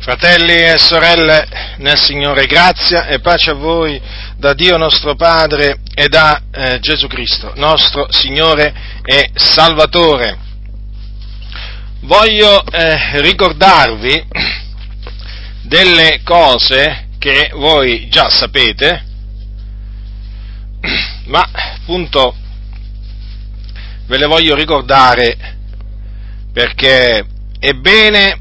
Fratelli e sorelle nel Signore, grazia e pace a voi da Dio nostro Padre e da eh, Gesù Cristo, nostro Signore e Salvatore. Voglio eh, ricordarvi delle cose che voi già sapete, ma appunto ve le voglio ricordare perché è bene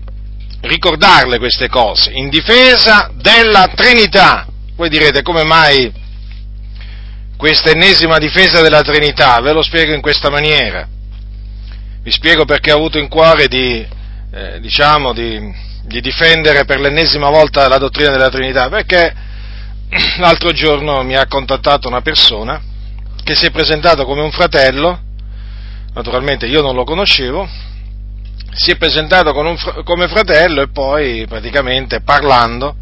ricordarle queste cose, in difesa della Trinità. Voi direte come mai questa ennesima difesa della Trinità? Ve lo spiego in questa maniera. Vi spiego perché ho avuto in cuore di, eh, diciamo, di, di difendere per l'ennesima volta la dottrina della Trinità, perché l'altro giorno mi ha contattato una persona che si è presentato come un fratello, naturalmente io non lo conoscevo, si è presentato un, come fratello e poi praticamente parlando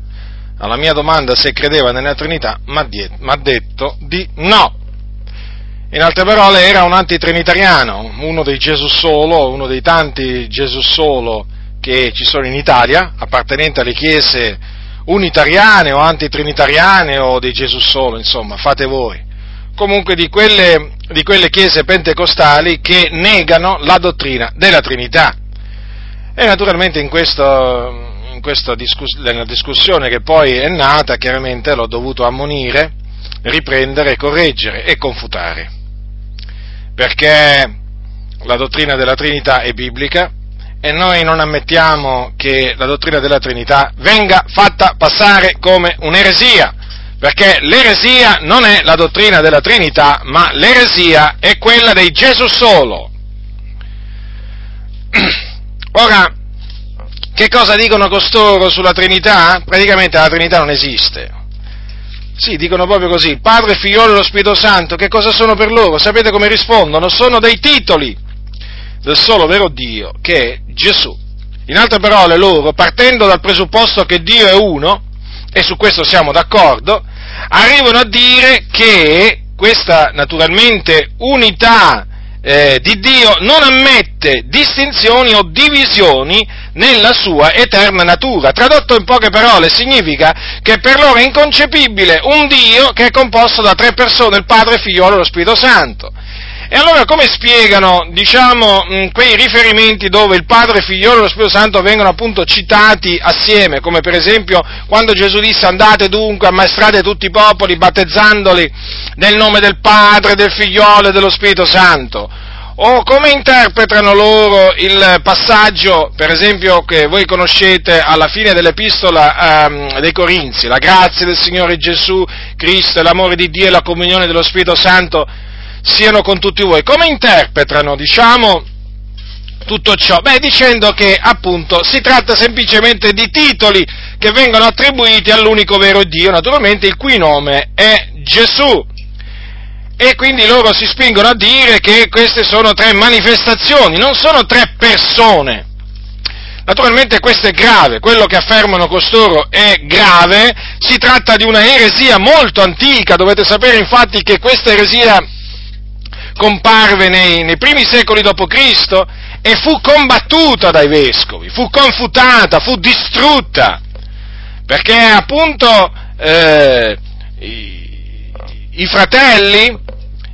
alla mia domanda se credeva nella Trinità mi ha detto di no. In altre parole era un antitrinitariano, uno dei Gesù solo, uno dei tanti Gesù solo che ci sono in Italia, appartenente alle chiese unitariane o antitrinitariane o di Gesù solo, insomma, fate voi. Comunque di quelle, di quelle chiese pentecostali che negano la dottrina della Trinità. E naturalmente in, questo, in questa discuss- discussione che poi è nata, chiaramente l'ho dovuto ammonire, riprendere, correggere e confutare. Perché la dottrina della Trinità è biblica e noi non ammettiamo che la dottrina della Trinità venga fatta passare come un'eresia, perché l'eresia non è la dottrina della Trinità, ma l'eresia è quella dei Gesù solo. Ora, che cosa dicono costoro sulla Trinità? Praticamente la Trinità non esiste. Sì, dicono proprio così, Padre, Figliolo e lo Spirito Santo, che cosa sono per loro? Sapete come rispondono? Sono dei titoli del solo vero Dio, che è Gesù. In altre parole, loro, partendo dal presupposto che Dio è uno, e su questo siamo d'accordo, arrivano a dire che questa naturalmente unità eh, di Dio non ammette distinzioni o divisioni nella sua eterna natura. Tradotto in poche parole significa che per loro è inconcepibile un Dio che è composto da tre persone, il Padre, il Figliolo e lo Spirito Santo. E allora come spiegano, diciamo, quei riferimenti dove il Padre, il Figliolo e lo Spirito Santo vengono appunto citati assieme, come per esempio quando Gesù disse andate dunque, ammaestrate tutti i popoli, battezzandoli nel nome del Padre, del Figliolo e dello Spirito Santo? O come interpretano loro il passaggio, per esempio, che voi conoscete alla fine dell'epistola ehm, dei Corinzi, la grazia del Signore Gesù Cristo, l'amore di Dio e la comunione dello Spirito Santo siano con tutti voi. Come interpretano, diciamo, tutto ciò? Beh, dicendo che appunto si tratta semplicemente di titoli che vengono attribuiti all'unico vero Dio, naturalmente il cui nome è Gesù. E quindi loro si spingono a dire che queste sono tre manifestazioni, non sono tre persone. Naturalmente questo è grave, quello che affermano costoro è grave, si tratta di una eresia molto antica, dovete sapere infatti che questa eresia comparve nei, nei primi secoli d.C. e fu combattuta dai vescovi, fu confutata, fu distrutta, perché appunto eh, i, i fratelli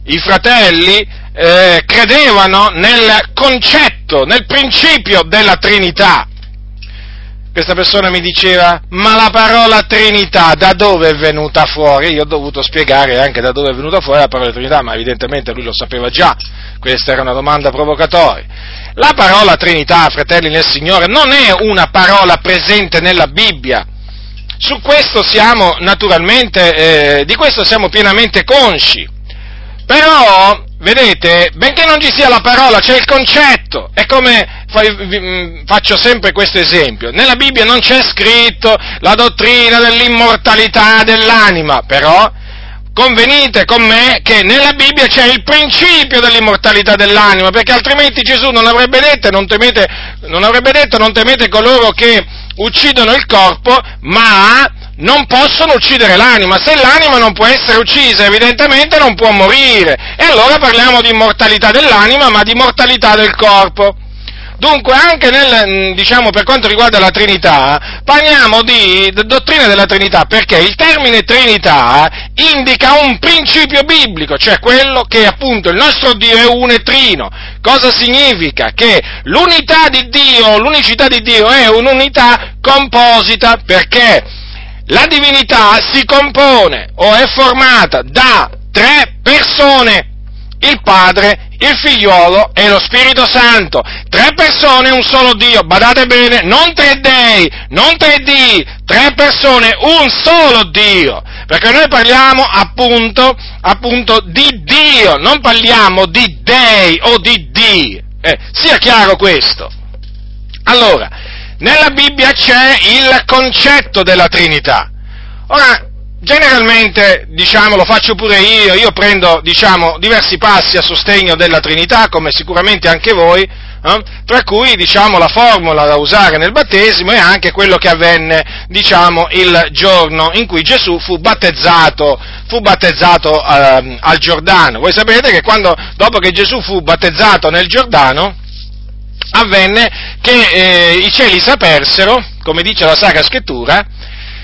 i fratelli eh, credevano nel concetto, nel principio della Trinità. Questa persona mi diceva, ma la parola Trinità da dove è venuta fuori? Io ho dovuto spiegare anche da dove è venuta fuori la parola Trinità, ma evidentemente lui lo sapeva già, questa era una domanda provocatoria. La parola Trinità, fratelli nel Signore, non è una parola presente nella Bibbia. Su questo siamo naturalmente, eh, di questo siamo pienamente consci. Però, vedete, benché non ci sia la parola, c'è il concetto. È come mm, faccio sempre questo esempio. Nella Bibbia non c'è scritto la dottrina dell'immortalità dell'anima, però convenite con me che nella Bibbia c'è il principio dell'immortalità dell'anima, perché altrimenti Gesù non avrebbe detto non temete, non avrebbe detto non temete coloro che uccidono il corpo, ma non possono uccidere l'anima. Se l'anima non può essere uccisa, evidentemente non può morire. E allora parliamo di immortalità dell'anima, ma di mortalità del corpo. Dunque, anche nel, diciamo, per quanto riguarda la Trinità, parliamo di dottrina della Trinità, perché il termine Trinità indica un principio biblico, cioè quello che appunto il nostro Dio è un e trino. Cosa significa? Che l'unità di Dio, l'unicità di Dio è un'unità composita, perché la divinità si compone o è formata da tre persone, il Padre, il Figliolo e lo Spirito Santo. Tre persone, un solo Dio. Badate bene, non tre dei, non tre di, tre persone, un solo Dio. Perché noi parliamo appunto, appunto di Dio, non parliamo di dei o di di. Eh, sia chiaro questo. Allora, nella Bibbia c'è il concetto della Trinità. Ora, Generalmente, diciamo, lo faccio pure io, io prendo, diciamo, diversi passi a sostegno della Trinità, come sicuramente anche voi, eh? tra cui, diciamo, la formula da usare nel battesimo è anche quello che avvenne, diciamo, il giorno in cui Gesù fu battezzato, fu battezzato eh, al Giordano. Voi sapete che quando, dopo che Gesù fu battezzato nel Giordano, avvenne che eh, i cieli s'apersero, come dice la Sacra Scrittura,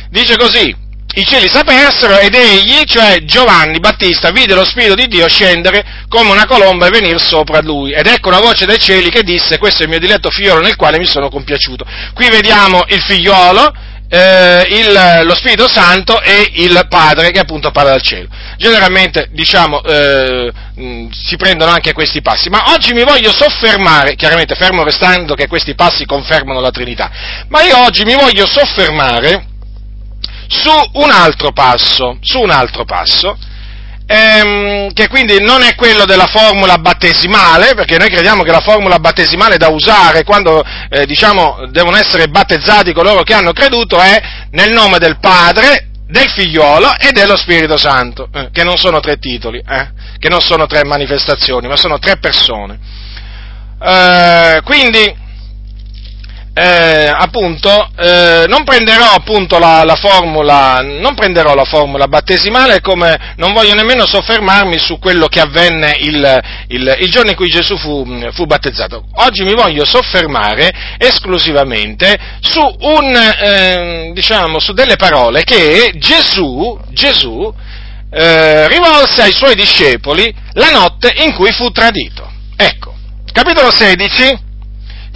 dice così, i cieli s'apersero ed egli, cioè Giovanni Battista, vide lo Spirito di Dio scendere come una colomba e venire sopra lui. Ed ecco una voce dai cieli che disse, questo è il mio diletto figliolo nel quale mi sono compiaciuto. Qui vediamo il figliolo, eh, il, lo Spirito Santo e il Padre che appunto parla dal cielo. Generalmente, diciamo, eh, si prendono anche questi passi, ma oggi mi voglio soffermare, chiaramente fermo restando che questi passi confermano la Trinità, ma io oggi mi voglio soffermare su un altro passo, su un altro passo ehm, che quindi non è quello della formula battesimale, perché noi crediamo che la formula battesimale da usare quando eh, diciamo, devono essere battezzati coloro che hanno creduto è nel nome del Padre, del Figliolo e dello Spirito Santo, eh, che non sono tre titoli, eh, che non sono tre manifestazioni, ma sono tre persone. Eh, quindi eh, appunto, eh, non prenderò appunto la, la, formula, non prenderò la formula battesimale come non voglio nemmeno soffermarmi su quello che avvenne il, il, il giorno in cui Gesù fu, fu, battezzato. Oggi mi voglio soffermare esclusivamente su un, eh, diciamo, su delle parole che Gesù, Gesù eh, rivolse ai suoi discepoli la notte in cui fu tradito. Ecco, capitolo 16,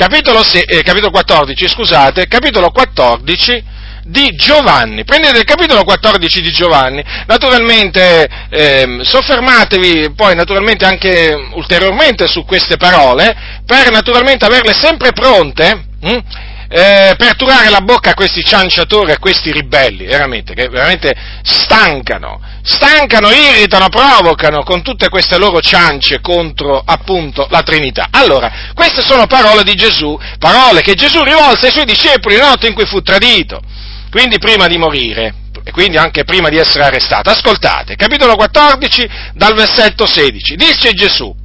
capitolo, se, eh, capitolo 14, scusate, capitolo 14 di Giovanni. Prendete il capitolo 14 di Giovanni, naturalmente eh, soffermatevi poi naturalmente anche ulteriormente su queste parole per naturalmente averle sempre pronte. Hm? Eh, per turare la bocca a questi cianciatori, a questi ribelli, veramente, che veramente stancano, stancano, irritano, provocano con tutte queste loro ciance contro appunto la Trinità. Allora, queste sono parole di Gesù, parole che Gesù rivolse ai suoi discepoli la notte in cui fu tradito, quindi prima di morire, e quindi anche prima di essere arrestato. Ascoltate, capitolo 14 dal versetto 16, dice Gesù,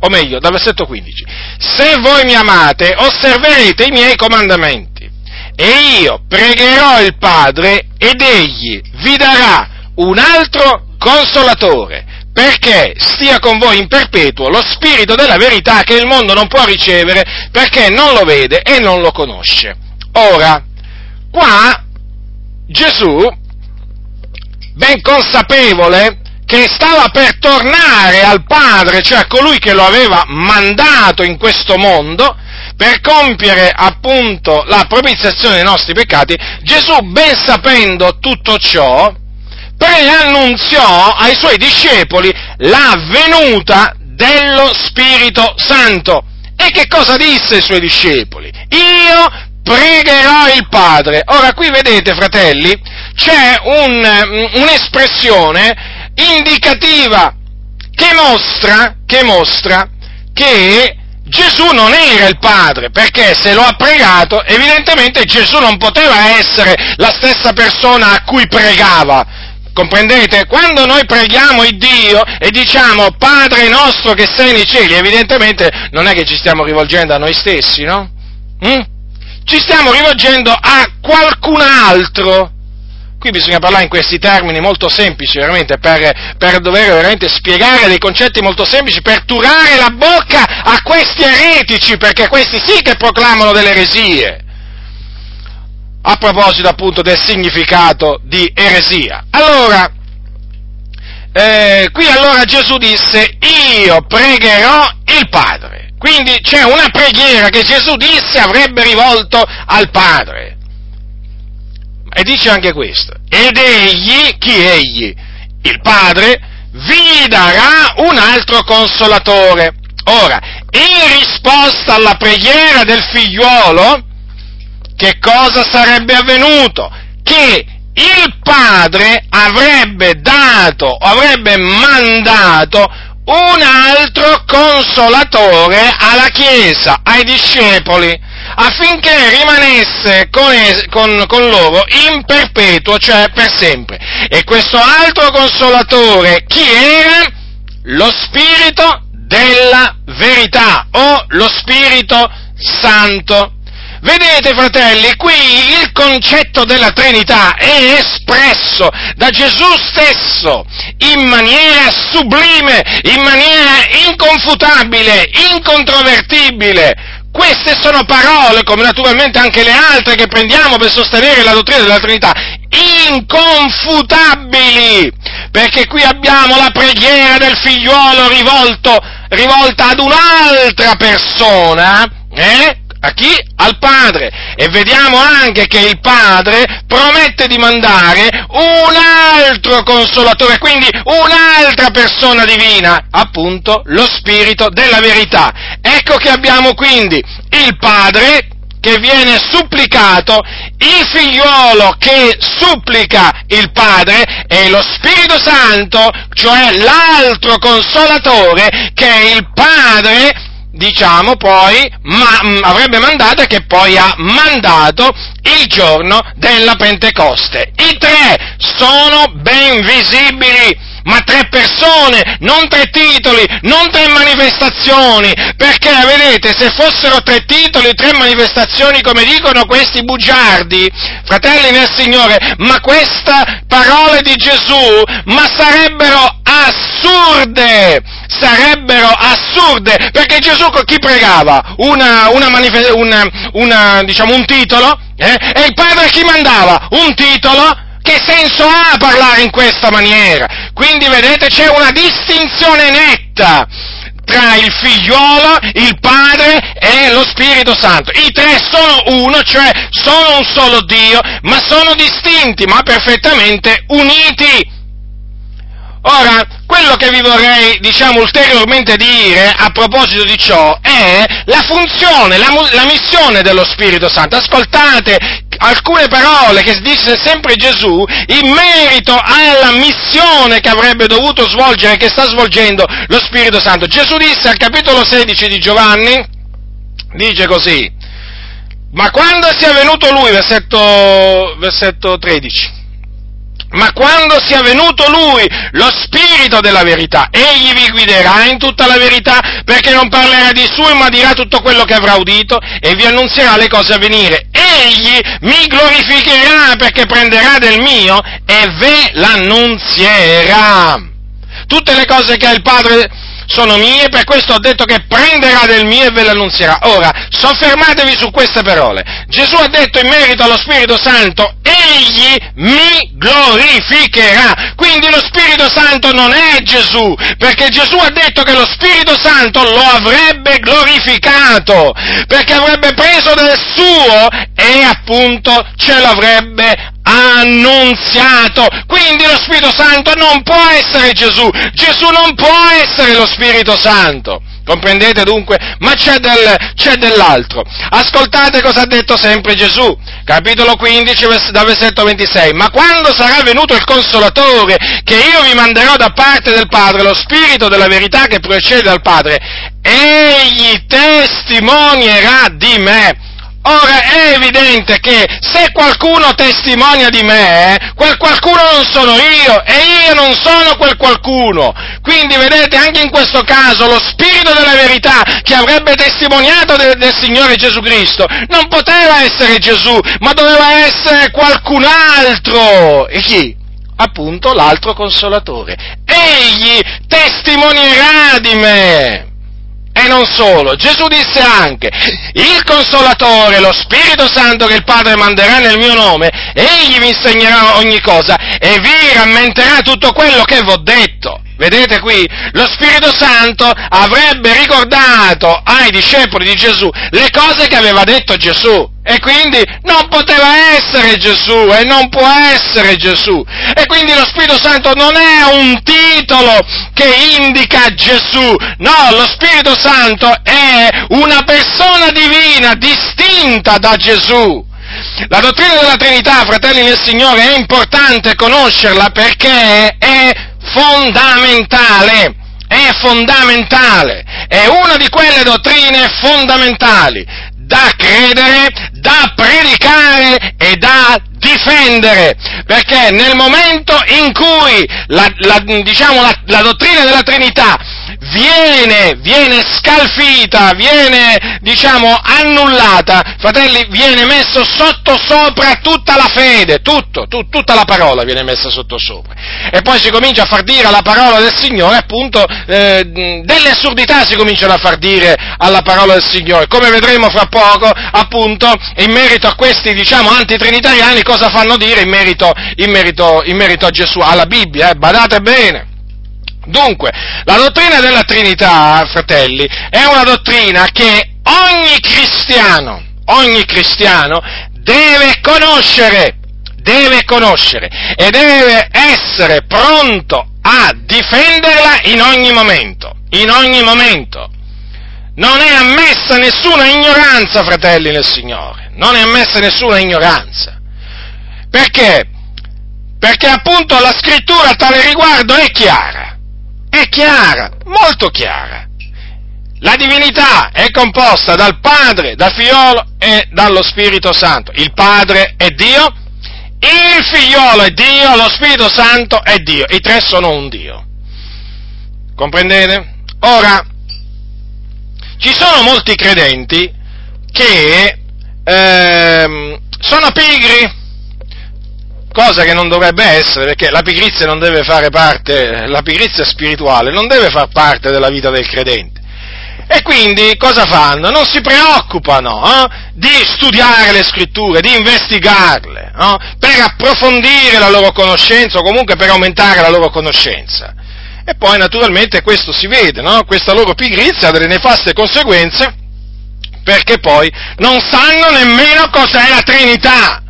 o meglio, dal versetto 15, se voi mi amate, osserverete i miei comandamenti, e io pregherò il Padre ed egli vi darà un altro consolatore, perché stia con voi in perpetuo lo spirito della verità che il mondo non può ricevere perché non lo vede e non lo conosce. Ora, qua Gesù, ben consapevole che stava per tornare al Padre, cioè a colui che lo aveva mandato in questo mondo, per compiere appunto la propiziazione dei nostri peccati, Gesù, ben sapendo tutto ciò, preannunziò ai suoi discepoli la venuta dello Spirito Santo. E che cosa disse ai suoi discepoli? Io pregherò il Padre. Ora qui vedete, fratelli, c'è un, un'espressione indicativa che mostra, che mostra che Gesù non era il Padre, perché se lo ha pregato, evidentemente Gesù non poteva essere la stessa persona a cui pregava. Comprendete? Quando noi preghiamo il Dio e diciamo Padre nostro che sei nei cieli, evidentemente non è che ci stiamo rivolgendo a noi stessi, no? Mm? Ci stiamo rivolgendo a qualcun altro Qui bisogna parlare in questi termini molto semplici, veramente, per, per dover veramente spiegare dei concetti molto semplici, per turare la bocca a questi eretici, perché questi sì che proclamano delle eresie. A proposito appunto del significato di eresia. Allora, eh, qui allora Gesù disse, io pregherò il Padre. Quindi c'è una preghiera che Gesù disse avrebbe rivolto al Padre. E dice anche questo. Ed egli, chi egli? Il Padre, vi darà un altro consolatore. Ora, in risposta alla preghiera del figliuolo, che cosa sarebbe avvenuto? Che il Padre avrebbe dato, avrebbe mandato un altro consolatore alla Chiesa, ai discepoli affinché rimanesse con, es- con, con loro in perpetuo, cioè per sempre. E questo altro consolatore, chi era? Lo Spirito della verità o lo Spirito Santo. Vedete, fratelli, qui il concetto della Trinità è espresso da Gesù stesso in maniera sublime, in maniera inconfutabile, incontrovertibile. Queste sono parole, come naturalmente anche le altre che prendiamo per sostenere la dottrina della Trinità, inconfutabili, perché qui abbiamo la preghiera del figliuolo rivolto, rivolta ad un'altra persona, eh? A chi? Al Padre. E vediamo anche che il Padre promette di mandare un altro consolatore, quindi un'altra persona divina, appunto lo Spirito della verità. Ecco che abbiamo quindi il Padre che viene supplicato, il figliuolo che supplica il Padre e lo Spirito Santo, cioè l'altro consolatore che il Padre diciamo poi, ma, mh, avrebbe mandato e che poi ha mandato il giorno della Pentecoste. I tre sono ben visibili, ma tre persone, non tre titoli, non tre manifestazioni, perché vedete, se fossero tre titoli, tre manifestazioni, come dicono questi bugiardi, fratelli nel Signore, ma queste parole di Gesù, ma sarebbero assurde, sarebbero assurde, perché Gesù chi pregava? Una, una, manifest- una, una diciamo, un titolo? Eh? E il Padre chi mandava? Un titolo? Che senso ha parlare in questa maniera? Quindi vedete c'è una distinzione netta tra il figliuolo, il padre e lo Spirito Santo. I tre sono uno, cioè sono un solo Dio, ma sono distinti, ma perfettamente uniti. Ora, quello che vi vorrei, diciamo, ulteriormente dire a proposito di ciò è la funzione, la, la missione dello Spirito Santo. Ascoltate alcune parole che dice sempre Gesù in merito alla missione che avrebbe dovuto svolgere, che sta svolgendo lo Spirito Santo. Gesù disse al capitolo 16 di Giovanni, dice così, ma quando sia venuto lui, versetto, versetto 13, ma quando sia venuto Lui, lo Spirito della verità, egli vi guiderà in tutta la verità, perché non parlerà di suo, ma dirà tutto quello che avrà udito e vi annunzierà le cose a venire. Egli mi glorificherà perché prenderà del mio e ve l'annunzierà. Tutte le cose che ha il Padre sono mie, per questo ho detto che prenderà del mio e ve l'annunzierà. Ora, soffermatevi su queste parole. Gesù ha detto in merito allo Spirito Santo, egli mi glorificherà. Quindi lo Spirito Santo non è Gesù, perché Gesù ha detto che lo Spirito Santo lo avrebbe glorificato, perché avrebbe preso del suo e appunto ce l'avrebbe annunziato. Quindi lo Spirito Santo non può essere Gesù, Gesù non può essere lo Spirito Santo. Comprendete dunque? Ma c'è, del, c'è, dell'altro. Ascoltate cosa ha detto sempre Gesù, capitolo 15, dal versetto 26. Ma quando sarà venuto il Consolatore, che io vi manderò da parte del Padre, lo Spirito della verità che procede dal Padre, egli testimonierà di me Ora è evidente che se qualcuno testimonia di me, quel qualcuno non sono io e io non sono quel qualcuno. Quindi vedete anche in questo caso lo spirito della verità che avrebbe testimoniato del, del Signore Gesù Cristo non poteva essere Gesù, ma doveva essere qualcun altro. E chi? Appunto l'altro consolatore. Egli testimonierà di me. E non solo, Gesù disse anche, il consolatore, lo Spirito Santo che il Padre manderà nel mio nome, egli vi insegnerà ogni cosa e vi rammenterà tutto quello che vi ho detto. Vedete qui? Lo Spirito Santo avrebbe ricordato ai discepoli di Gesù le cose che aveva detto Gesù. E quindi non poteva essere Gesù e non può essere Gesù. E quindi lo Spirito Santo non è un titolo che indica Gesù. No, lo Spirito Santo è una persona divina distinta da Gesù. La dottrina della Trinità, fratelli nel Signore, è importante conoscerla perché è fondamentale, è fondamentale, è una di quelle dottrine fondamentali da credere, da predicare e da difendere, perché nel momento in cui la, la, diciamo, la, la dottrina della Trinità viene, viene, scalfita, viene, diciamo, annullata, fratelli, viene messo sotto sopra tutta la fede, tutto, tu, tutta la parola viene messa sotto sopra. E poi si comincia a far dire alla parola del Signore, appunto, eh, delle assurdità si cominciano a far dire alla parola del Signore, come vedremo fra poco, appunto, in merito a questi, diciamo, antitrinitariani, cosa fanno dire in merito, in merito, in merito a Gesù, alla Bibbia, eh? badate bene. Dunque, la dottrina della Trinità, fratelli, è una dottrina che ogni cristiano, ogni cristiano deve conoscere, deve conoscere e deve essere pronto a difenderla in ogni momento, in ogni momento. Non è ammessa nessuna ignoranza, fratelli nel Signore, non è ammessa nessuna ignoranza. Perché? Perché appunto la scrittura a tale riguardo è chiara, è chiara, molto chiara. La divinità è composta dal Padre, dal Figliolo e dallo Spirito Santo. Il Padre è Dio, il Figliolo è Dio, lo Spirito Santo è Dio. I tre sono un Dio. Comprendete? Ora, ci sono molti credenti che ehm, sono pigri, cosa che non dovrebbe essere, perché la pigrizia non deve fare parte, la pigrizia spirituale non deve far parte della vita del credente. E quindi cosa fanno? Non si preoccupano eh, di studiare le scritture, di investigarle, eh, per approfondire la loro conoscenza o comunque per aumentare la loro conoscenza. E poi naturalmente questo si vede, no? questa loro pigrizia ha delle nefaste conseguenze perché poi non sanno nemmeno cos'è la Trinità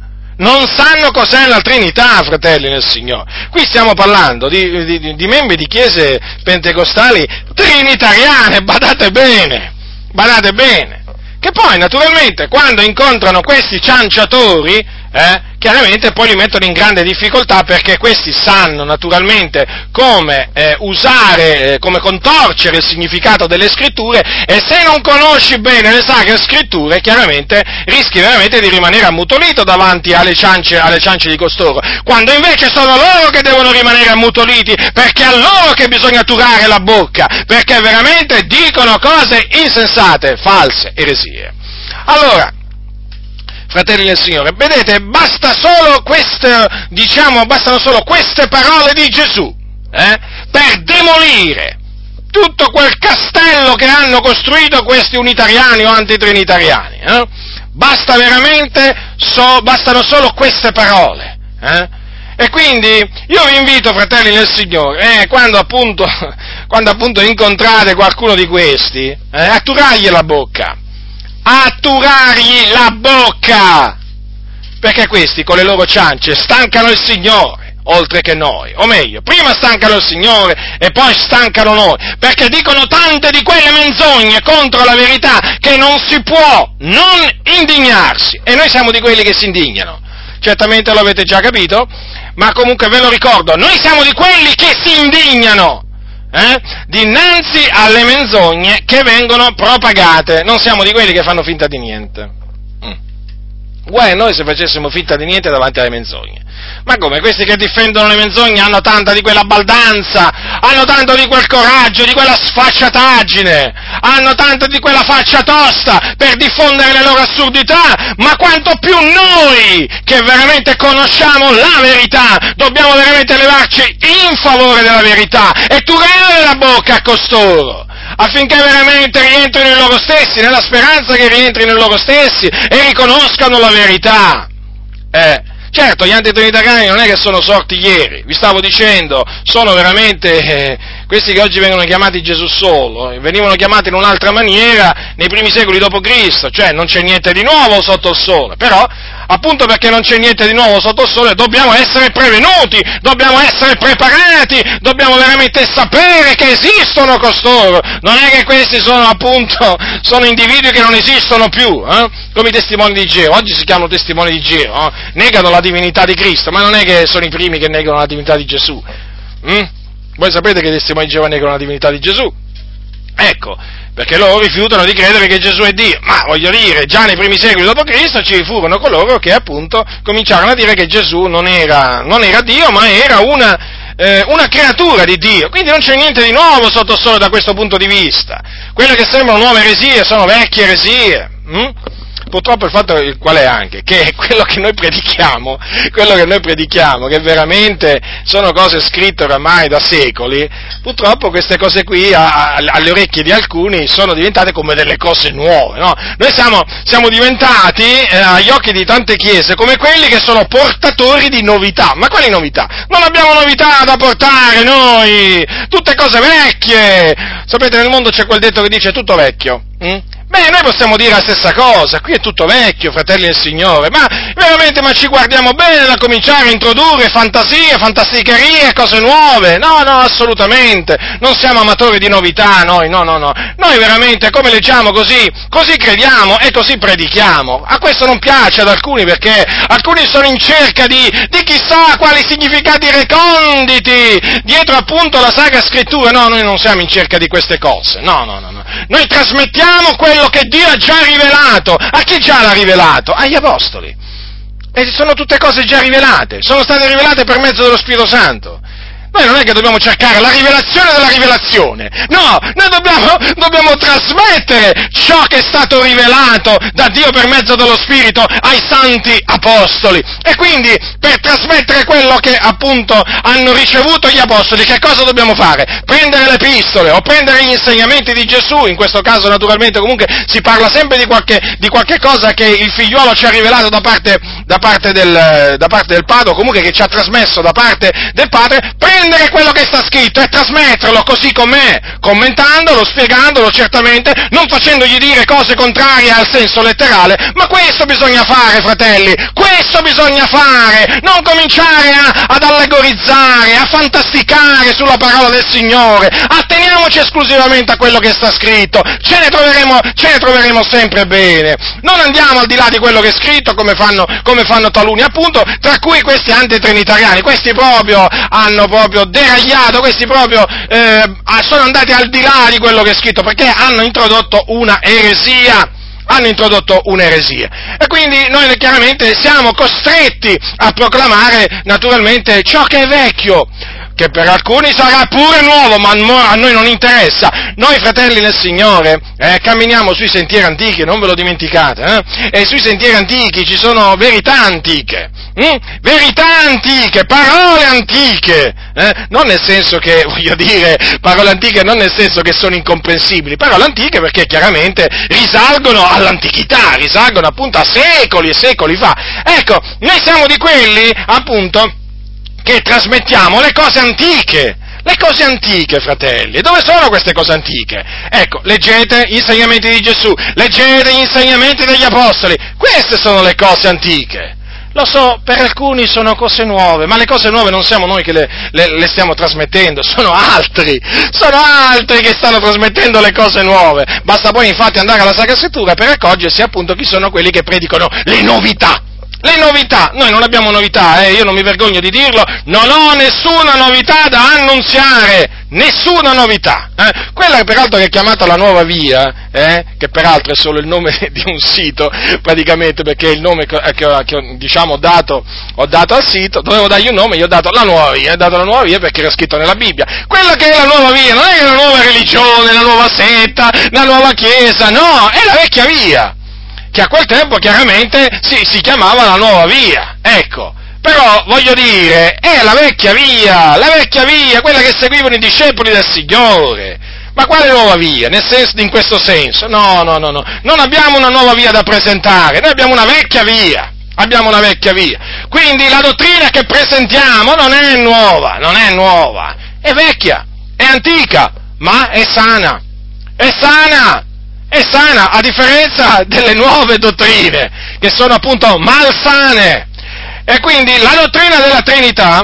non sanno cos'è la Trinità, fratelli nel Signore. Qui stiamo parlando di, di, di membri di chiese pentecostali trinitariane, badate bene, badate bene, che poi naturalmente quando incontrano questi cianciatori, eh, chiaramente poi li mettono in grande difficoltà perché questi sanno naturalmente come eh, usare, eh, come contorcere il significato delle scritture e se non conosci bene le sacre scritture chiaramente rischi veramente di rimanere ammutolito davanti alle ciance, alle ciance di costoro, quando invece sono loro che devono rimanere ammutoliti perché è a loro che bisogna turare la bocca, perché veramente dicono cose insensate, false, eresie. Allora, fratelli del Signore. Vedete, basta solo queste, diciamo, bastano solo queste parole di Gesù, eh, per demolire tutto quel castello che hanno costruito questi unitariani o antitrinitariani. Eh? Basta veramente, so, bastano solo queste parole. Eh? E quindi io vi invito, fratelli del Signore, eh, quando, appunto, quando, appunto, incontrate qualcuno di questi, eh, a turargli la bocca a turargli la bocca, perché questi con le loro ciance stancano il Signore, oltre che noi, o meglio, prima stancano il Signore e poi stancano noi, perché dicono tante di quelle menzogne contro la verità che non si può non indignarsi, e noi siamo di quelli che si indignano. Certamente lo avete già capito, ma comunque ve lo ricordo, noi siamo di quelli che si indignano, eh, dinanzi alle menzogne che vengono propagate. Non siamo di quelli che fanno finta di niente. Guai noi se facessimo finta di niente davanti alle menzogne. Ma come? Questi che difendono le menzogne hanno tanta di quella baldanza, hanno tanto di quel coraggio, di quella sfacciataggine, hanno tanto di quella faccia tosta per diffondere le loro assurdità, ma quanto più noi, che veramente conosciamo la verità, dobbiamo veramente levarci in favore della verità e turare la bocca a costoro affinché veramente rientrino in loro stessi, nella speranza che rientrino in loro stessi e riconoscano la verità. Eh, certo, gli antitrinitariani non è che sono sorti ieri, vi stavo dicendo, sono veramente eh, questi che oggi vengono chiamati Gesù solo, eh, venivano chiamati in un'altra maniera nei primi secoli d.C., cioè non c'è niente di nuovo sotto il sole, però appunto perché non c'è niente di nuovo sotto il sole, dobbiamo essere prevenuti, dobbiamo essere preparati, dobbiamo veramente sapere che esistono costoro. Non è che questi sono appunto, sono individui che non esistono più, eh? come i testimoni di Geo. Oggi si chiamano testimoni di Geo, eh? negano la divinità di Cristo, ma non è che sono i primi che negano la divinità di Gesù. Mm? Voi sapete che i testimoni di Geo negano la divinità di Gesù? Ecco, perché loro rifiutano di credere che Gesù è Dio. Ma voglio dire, già nei primi secoli d.C. ci furono coloro che appunto cominciarono a dire che Gesù non era, non era Dio, ma era una, eh, una, creatura di Dio. Quindi non c'è niente di nuovo sotto solo da questo punto di vista. Quelle che sembrano nuove eresie sono vecchie eresie. Hm? Purtroppo il fatto qual è anche? Che quello che noi predichiamo, quello che noi predichiamo, che veramente sono cose scritte oramai da secoli, purtroppo queste cose qui a, a, alle orecchie di alcuni sono diventate come delle cose nuove, no? Noi siamo, siamo diventati eh, agli occhi di tante chiese come quelli che sono portatori di novità. Ma quali novità? Non abbiamo novità da portare noi! Tutte cose vecchie! Sapete, nel mondo c'è quel detto che dice tutto vecchio. Hm? Beh, noi possiamo dire la stessa cosa, qui è tutto vecchio, fratelli del Signore, ma veramente ma ci guardiamo bene da cominciare a introdurre fantasie, fantasticherie, cose nuove? No, no, assolutamente, non siamo amatori di novità, noi, no, no, no, noi veramente come leggiamo così, così crediamo e così predichiamo. A questo non piace ad alcuni perché alcuni sono in cerca di, di chissà quali significati reconditi dietro appunto la Sacra Scrittura, no, noi non siamo in cerca di queste cose, no, no, no, no. noi trasmettiamo quello quello che Dio ha già rivelato. A chi già l'ha rivelato? Agli apostoli. E sono tutte cose già rivelate, sono state rivelate per mezzo dello Spirito Santo. Noi non è che dobbiamo cercare la rivelazione della rivelazione, no, noi dobbiamo, dobbiamo, trasmettere ciò che è stato rivelato da Dio per mezzo dello Spirito ai santi apostoli. E quindi per trasmettere quello che appunto hanno ricevuto gli apostoli, che cosa dobbiamo fare? Prendere le epistole o prendere gli insegnamenti di Gesù, in questo caso naturalmente comunque si parla sempre di qualche, di qualche cosa che il figliuolo ci ha rivelato da parte, da parte, del, da parte del Padre, o comunque che ci ha trasmesso da parte del Padre, prendere quello che sta scritto e trasmetterlo così com'è, commentandolo, spiegandolo certamente, non facendogli dire cose contrarie al senso letterale, ma questo bisogna fare, fratelli, questo bisogna fare, non cominciare a, ad allegorizzare, a fantasticare sulla parola del Signore, atteniamoci esclusivamente a quello che sta scritto, ce ne troveremo, ce ne troveremo sempre bene, non andiamo al di là di quello che è scritto come fanno, come fanno taluni, appunto, tra cui questi antitrinitariani, questi proprio hanno proprio deragliato, questi proprio eh, sono andati al di là di quello che è scritto, perché hanno introdotto una eresia hanno introdotto un'eresia. E quindi noi chiaramente siamo costretti a proclamare naturalmente ciò che è vecchio, che per alcuni sarà pure nuovo, ma a noi non interessa. Noi fratelli nel Signore eh, camminiamo sui sentieri antichi, non ve lo dimenticate, eh? e sui sentieri antichi ci sono verità antiche, hm? verità antiche, parole antiche, eh? non nel senso che, voglio dire, parole antiche non nel senso che sono incomprensibili, parole antiche perché chiaramente risalgono all'antichità, risalgono appunto a secoli e secoli fa. Ecco, noi siamo di quelli, appunto, che trasmettiamo le cose antiche. Le cose antiche, fratelli. Dove sono queste cose antiche? Ecco, leggete gli insegnamenti di Gesù, leggete gli insegnamenti degli Apostoli. Queste sono le cose antiche. Lo so, per alcuni sono cose nuove, ma le cose nuove non siamo noi che le, le, le, stiamo trasmettendo, sono altri, sono altri che stanno trasmettendo le cose nuove. Basta poi infatti andare alla Sacra Scrittura per accorgersi appunto chi sono quelli che predicano le novità. Le novità, noi non abbiamo novità, eh, io non mi vergogno di dirlo, non ho nessuna novità da annunziare, nessuna novità. Eh? Quella peraltro che è chiamata la nuova via, eh? che peraltro è solo il nome di un sito, praticamente perché è il nome che, che, che ho, diciamo, dato, ho dato al sito, dovevo dargli un nome, io ho dato la nuova via, ho dato la nuova via perché era scritto nella Bibbia. Quella che è la nuova via non è la nuova religione, la nuova setta, la nuova chiesa, no, è la vecchia via che a quel tempo chiaramente si, si chiamava la nuova via, ecco. Però voglio dire, è la vecchia via, la vecchia via, quella che seguivano i discepoli del Signore. Ma quale nuova via? Senso, in questo senso? No, no, no, no. Non abbiamo una nuova via da presentare, noi abbiamo una vecchia via. Abbiamo una vecchia via. Quindi la dottrina che presentiamo non è nuova, non è nuova, è vecchia, è antica, ma è sana. È sana, è sana, a differenza delle nuove dottrine, che sono appunto malsane. E quindi la dottrina della Trinità,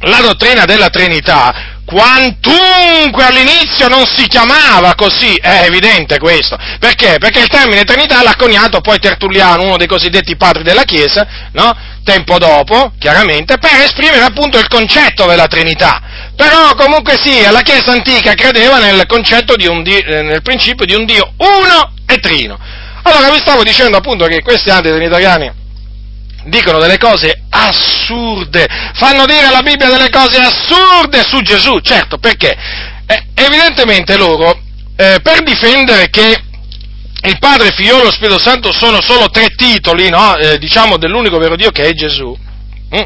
la dottrina della Trinità, quantunque all'inizio non si chiamava così, è evidente questo. Perché? Perché il termine Trinità l'ha coniato poi Tertulliano, uno dei cosiddetti padri della Chiesa, no? Tempo dopo, chiaramente, per esprimere appunto il concetto della Trinità. Però comunque sia, la Chiesa antica credeva nel concetto di un Dio, eh, nel principio di un Dio uno e trino. Allora vi stavo dicendo appunto che questi antitrinitariani dicono delle cose assurde, fanno dire alla Bibbia delle cose assurde su Gesù, certo, perché eh, evidentemente loro, eh, per difendere che il Padre, Figlio e lo Spirito Santo sono solo tre titoli, no? eh, diciamo, dell'unico vero Dio che è Gesù, hm?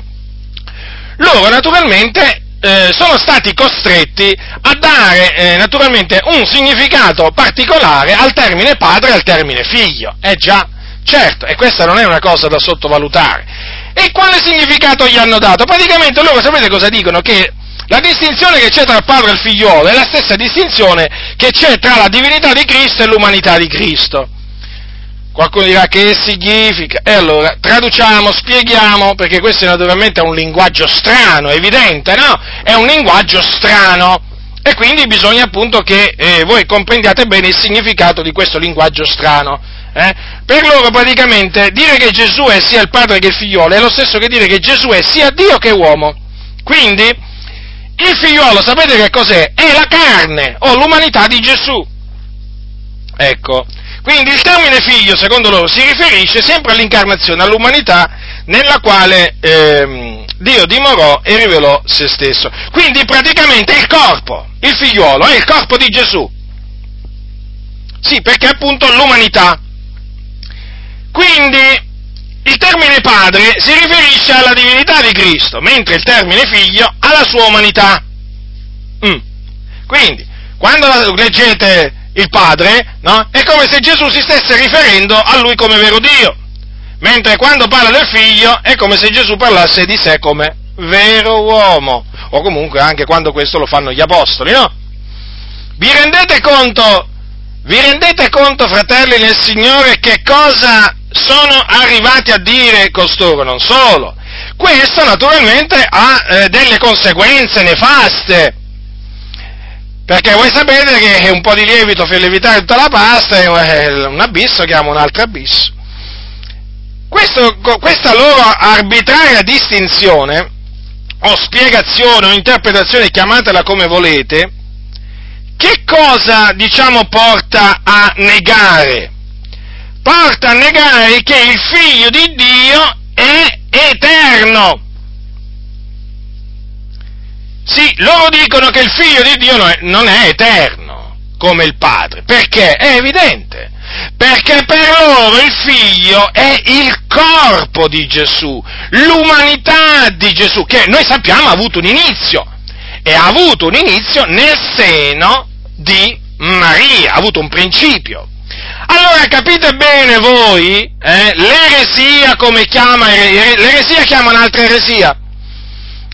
loro naturalmente eh, sono stati costretti a dare eh, naturalmente un significato particolare al termine padre e al termine figlio. Eh già, certo, e questa non è una cosa da sottovalutare. E quale significato gli hanno dato? Praticamente loro sapete cosa dicono? Che la distinzione che c'è tra il padre e il figliolo è la stessa distinzione che c'è tra la divinità di Cristo e l'umanità di Cristo. Qualcuno dirà che significa? E allora traduciamo, spieghiamo, perché questo naturalmente è un linguaggio strano, evidente, no? È un linguaggio strano. E quindi bisogna appunto che eh, voi comprendiate bene il significato di questo linguaggio strano. Eh? Per loro praticamente dire che Gesù è sia il padre che il figliolo è lo stesso che dire che Gesù è sia Dio che uomo. Quindi il figliolo, sapete che cos'è? È la carne o l'umanità di Gesù. Ecco, quindi il termine figlio, secondo loro, si riferisce sempre all'incarnazione, all'umanità nella quale ehm, Dio dimorò e rivelò se stesso. Quindi praticamente il corpo, il figliolo, è il corpo di Gesù. Sì, perché appunto l'umanità. Quindi il termine padre si riferisce alla divinità di Cristo, mentre il termine figlio alla sua umanità. Mm. Quindi, quando leggete il Padre, no? È come se Gesù si stesse riferendo a lui come vero Dio, mentre quando parla del figlio è come se Gesù parlasse di sé come vero uomo, o comunque anche quando questo lo fanno gli apostoli, no? Vi rendete conto, vi rendete conto, fratelli nel Signore, che cosa sono arrivati a dire costoro? Non solo. Questo naturalmente ha eh, delle conseguenze nefaste perché voi sapete che un po' di lievito fa lievitare tutta la pasta e un abisso chiama un altro abisso. Questo, questa loro arbitraria distinzione, o spiegazione o interpretazione, chiamatela come volete, che cosa, diciamo, porta a negare? Porta a negare che il figlio di Dio è eterno. Sì, loro dicono che il figlio di Dio non è eterno come il padre. Perché? È evidente. Perché per loro il figlio è il corpo di Gesù, l'umanità di Gesù, che noi sappiamo ha avuto un inizio. E ha avuto un inizio nel seno di Maria, ha avuto un principio. Allora capite bene voi, eh, l'eresia come chiama, l'eresia chiama un'altra eresia.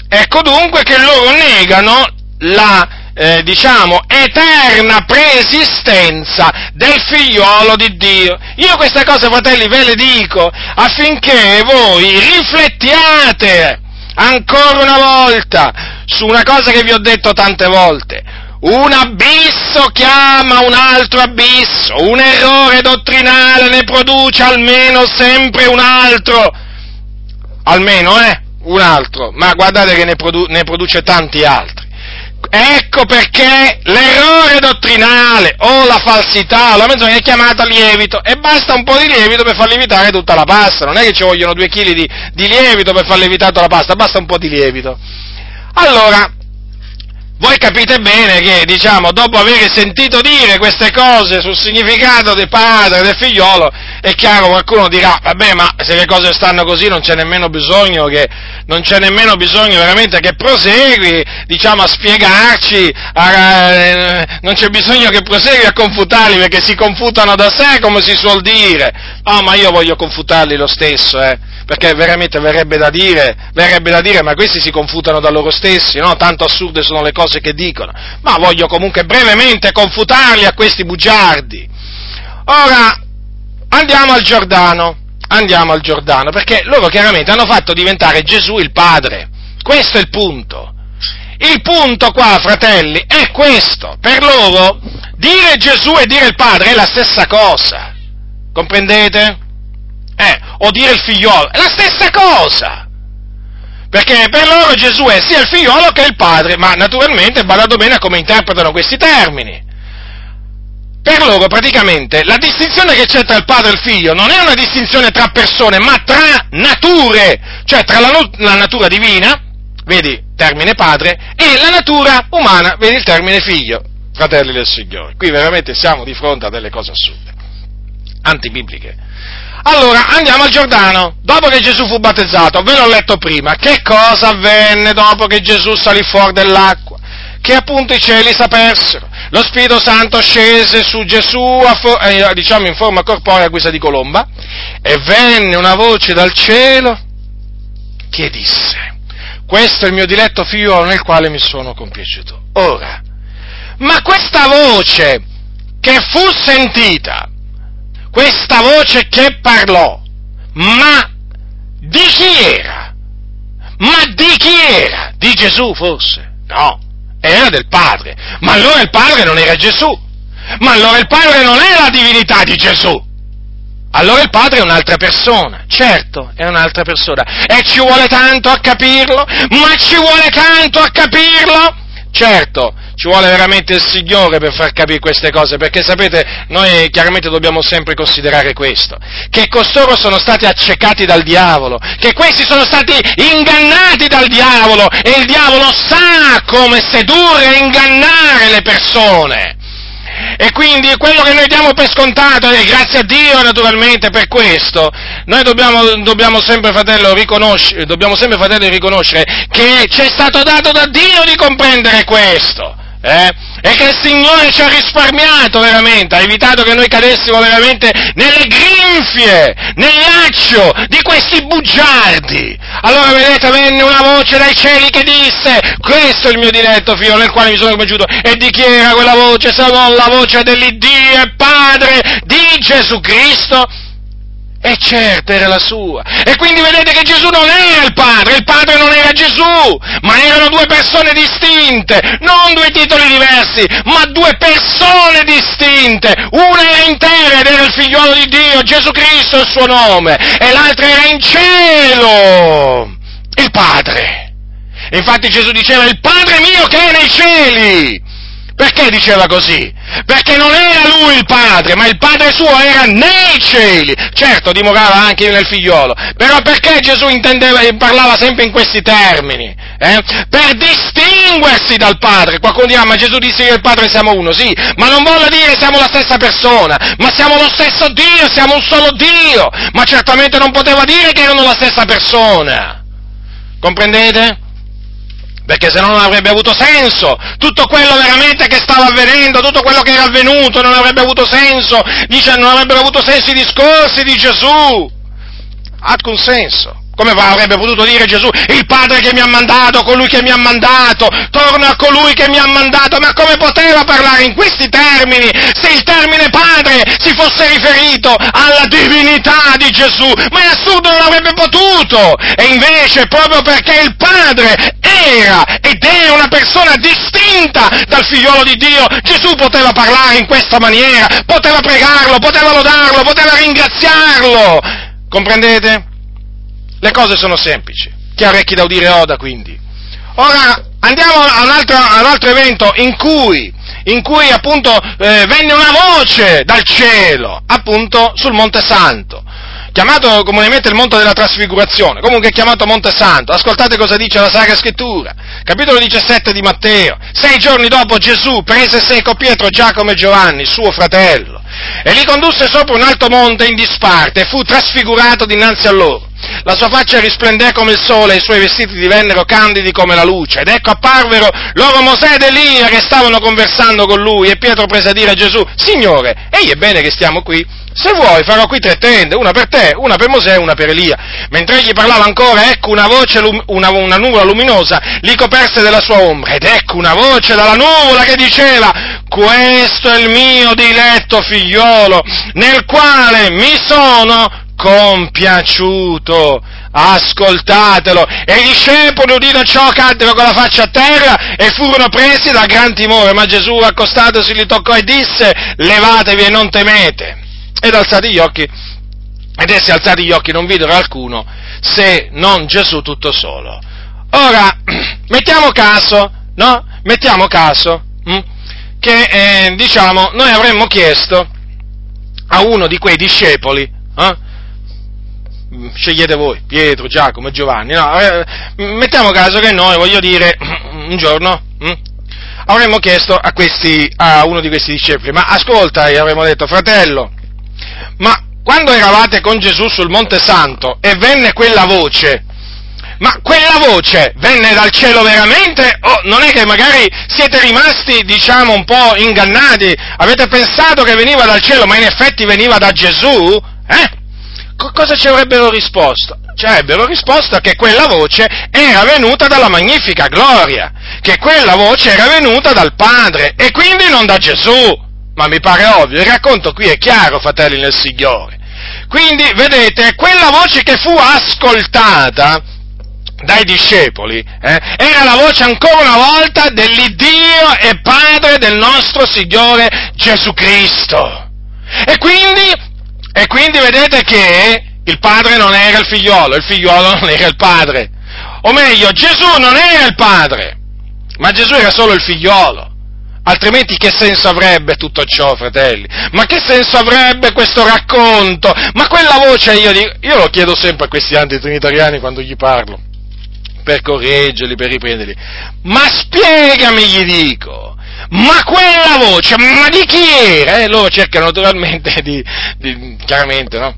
Ecco dunque che loro negano la, eh, diciamo, eterna preesistenza del figliolo di Dio. Io queste cose, fratelli, ve le dico affinché voi riflettiate ancora una volta su una cosa che vi ho detto tante volte. Un abisso chiama un altro abisso, un errore dottrinale ne produce almeno sempre un altro. Almeno, eh? un altro, ma guardate che ne, produ- ne produce tanti altri. Ecco perché l'errore dottrinale o la falsità o la menzogna è chiamata lievito e basta un po' di lievito per far lievitare tutta la pasta, non è che ci vogliono due chili di, di lievito per far lievitare tutta la pasta, basta un po' di lievito. Allora, voi capite bene che, diciamo, dopo aver sentito dire queste cose sul significato del padre e del figliolo, è chiaro qualcuno dirà, vabbè, ma se le cose stanno così non c'è nemmeno bisogno che, non c'è nemmeno bisogno veramente che prosegui, diciamo, a spiegarci, a, eh, non c'è bisogno che prosegui a confutarli perché si confutano da sé, come si suol dire. No, ma io voglio confutarli lo stesso, eh perché veramente verrebbe da dire, verrebbe da dire, ma questi si confutano da loro stessi, no? Tanto assurde sono le cose che dicono. Ma voglio comunque brevemente confutarli a questi bugiardi. Ora, andiamo al Giordano, andiamo al Giordano, perché loro chiaramente hanno fatto diventare Gesù il Padre. Questo è il punto. Il punto qua, fratelli, è questo. Per loro dire Gesù e dire il Padre è la stessa cosa. Comprendete? Eh, o dire il figliolo, è la stessa cosa. Perché per loro Gesù è sia il figliolo che il padre, ma naturalmente badato bene a come interpretano questi termini. Per loro praticamente la distinzione che c'è tra il padre e il figlio non è una distinzione tra persone, ma tra nature, cioè tra la, la natura divina, vedi termine padre, e la natura umana, vedi il termine figlio, fratelli del Signore. Qui veramente siamo di fronte a delle cose assurde, antibibliche. Allora, andiamo al Giordano. Dopo che Gesù fu battezzato, ve l'ho letto prima, che cosa avvenne dopo che Gesù salì fuori dell'acqua? Che appunto i cieli s'apersero, lo Spirito Santo scese su Gesù, eh, diciamo in forma corporea a guisa di colomba, e venne una voce dal cielo che disse, questo è il mio diletto figlio nel quale mi sono compiaciuto. Ora, ma questa voce che fu sentita questa voce che parlò, ma di chi era? Ma di chi era? Di Gesù forse? No, era del Padre. Ma allora il Padre non era Gesù. Ma allora il Padre non è la divinità di Gesù. Allora il Padre è un'altra persona, certo, è un'altra persona. E ci vuole tanto a capirlo? Ma ci vuole tanto a capirlo? Certo, ci vuole veramente il Signore per far capire queste cose, perché sapete, noi chiaramente dobbiamo sempre considerare questo, che costoro sono stati accecati dal diavolo, che questi sono stati ingannati dal diavolo e il diavolo sa come sedurre e ingannare le persone. E quindi quello che noi diamo per scontato, e grazie a Dio naturalmente per questo, noi dobbiamo, dobbiamo, sempre, fratello, dobbiamo sempre, fratello, riconoscere che ci è stato dato da Dio di comprendere questo eh? e che il Signore ci ha risparmiato veramente, ha evitato che noi cadessimo veramente nelle grinfie, nel laccio di questi bugiardi. Allora vedete, venne una voce dai cieli che disse, questo è il mio diletto figlio nel quale mi sono compiaciuto, e di chi era quella voce se non la voce dell'Iddio e Padre di Gesù Cristo? E certo era la sua. E quindi vedete che Gesù non era il Padre, il Padre non era Gesù, ma erano due persone distinte, non due titoli diversi, ma due persone distinte. Una era in terra ed era il figliolo di Dio, Gesù Cristo è il suo nome, e l'altra era in cielo, il Padre. Infatti Gesù diceva, il Padre mio che è nei cieli. Perché diceva così? Perché non era lui il padre, ma il padre suo era nei cieli. Certo, dimorava anche nel figliolo. Però perché Gesù parlava sempre in questi termini? Eh? Per distinguersi dal padre. Qualcuno dirà, ma Gesù disse che il padre siamo uno, sì, ma non vuole dire siamo la stessa persona, ma siamo lo stesso Dio, siamo un solo Dio. Ma certamente non poteva dire che erano la stessa persona. Comprendete? Perché se no non avrebbe avuto senso, tutto quello veramente che stava avvenendo, tutto quello che era avvenuto non avrebbe avuto senso, dice non avrebbero avuto senso i discorsi di Gesù, alcun senso. Come avrebbe potuto dire Gesù, il Padre che mi ha mandato, colui che mi ha mandato, torno a colui che mi ha mandato, ma come poteva parlare in questi termini se il termine Padre si fosse riferito alla divinità di Gesù? Ma è assurdo, non avrebbe potuto! E invece, proprio perché il Padre era ed è una persona distinta dal figliolo di Dio, Gesù poteva parlare in questa maniera, poteva pregarlo, poteva lodarlo, poteva ringraziarlo. Comprendete? Le cose sono semplici. Chi ha orecchi da udire oda, quindi. Ora andiamo a un altro, a un altro evento in cui, in cui appunto eh, venne una voce dal cielo, appunto sul Monte Santo chiamato comunemente il monte della trasfigurazione, comunque chiamato Monte Santo. Ascoltate cosa dice la Sacra Scrittura, capitolo 17 di Matteo. Sei giorni dopo Gesù prese seco Pietro, Giacomo e Giovanni, suo fratello, e li condusse sopra un alto monte in disparte e fu trasfigurato dinanzi a loro. La sua faccia risplendé come il sole e i suoi vestiti divennero candidi come la luce. Ed ecco apparvero loro Mosè ed Elia che stavano conversando con lui e Pietro prese a dire a Gesù, Signore, egli è bene che stiamo qui? Se vuoi farò qui tre tende, una per te, una per Mosè e una per Elia. Mentre egli parlava ancora, ecco una voce, una, una nuvola luminosa li coperse della sua ombra. Ed ecco una voce dalla nuvola che diceva, questo è il mio diletto figliolo, nel quale mi sono compiaciuto. Ascoltatelo! E i discepoli udino ciò caddero con la faccia a terra e furono presi da gran timore, ma Gesù accostatosi li toccò e disse, levatevi e non temete. Ed alzati gli occhi, ed essi alzati gli occhi non videro alcuno se non Gesù tutto solo. Ora, mettiamo caso, no? Mettiamo caso hm? che, eh, diciamo, noi avremmo chiesto a uno di quei discepoli, eh? Scegliete voi, Pietro, Giacomo Giovanni, no, eh, mettiamo caso che noi, voglio dire, un giorno hm? avremmo chiesto a, questi, a uno di questi discepoli, ma ascolta, gli avremmo detto, fratello, ma quando eravate con Gesù sul Monte Santo e venne quella voce, ma quella voce venne dal cielo veramente o non è che magari siete rimasti, diciamo, un po' ingannati? Avete pensato che veniva dal cielo, ma in effetti veniva da Gesù? Eh? Co- cosa ci avrebbero risposto? Ci avrebbero risposto che quella voce era venuta dalla magnifica gloria, che quella voce era venuta dal Padre e quindi non da Gesù ma mi pare ovvio, il racconto qui è chiaro, fratelli nel Signore. Quindi, vedete, quella voce che fu ascoltata dai discepoli eh, era la voce ancora una volta dell'Iddio e Padre del nostro Signore Gesù Cristo. E quindi, vedete che il padre non era il figliolo, il figliolo non era il padre. O meglio, Gesù non era il padre, ma Gesù era solo il figliolo. Altrimenti che senso avrebbe tutto ciò, fratelli? Ma che senso avrebbe questo racconto? Ma quella voce io, dico, io lo chiedo sempre a questi antitrinitariani quando gli parlo, per correggerli, per riprenderli. Ma spiegami, gli dico, ma quella voce, ma di chi era? Eh, loro cercano naturalmente di, di chiaramente, no?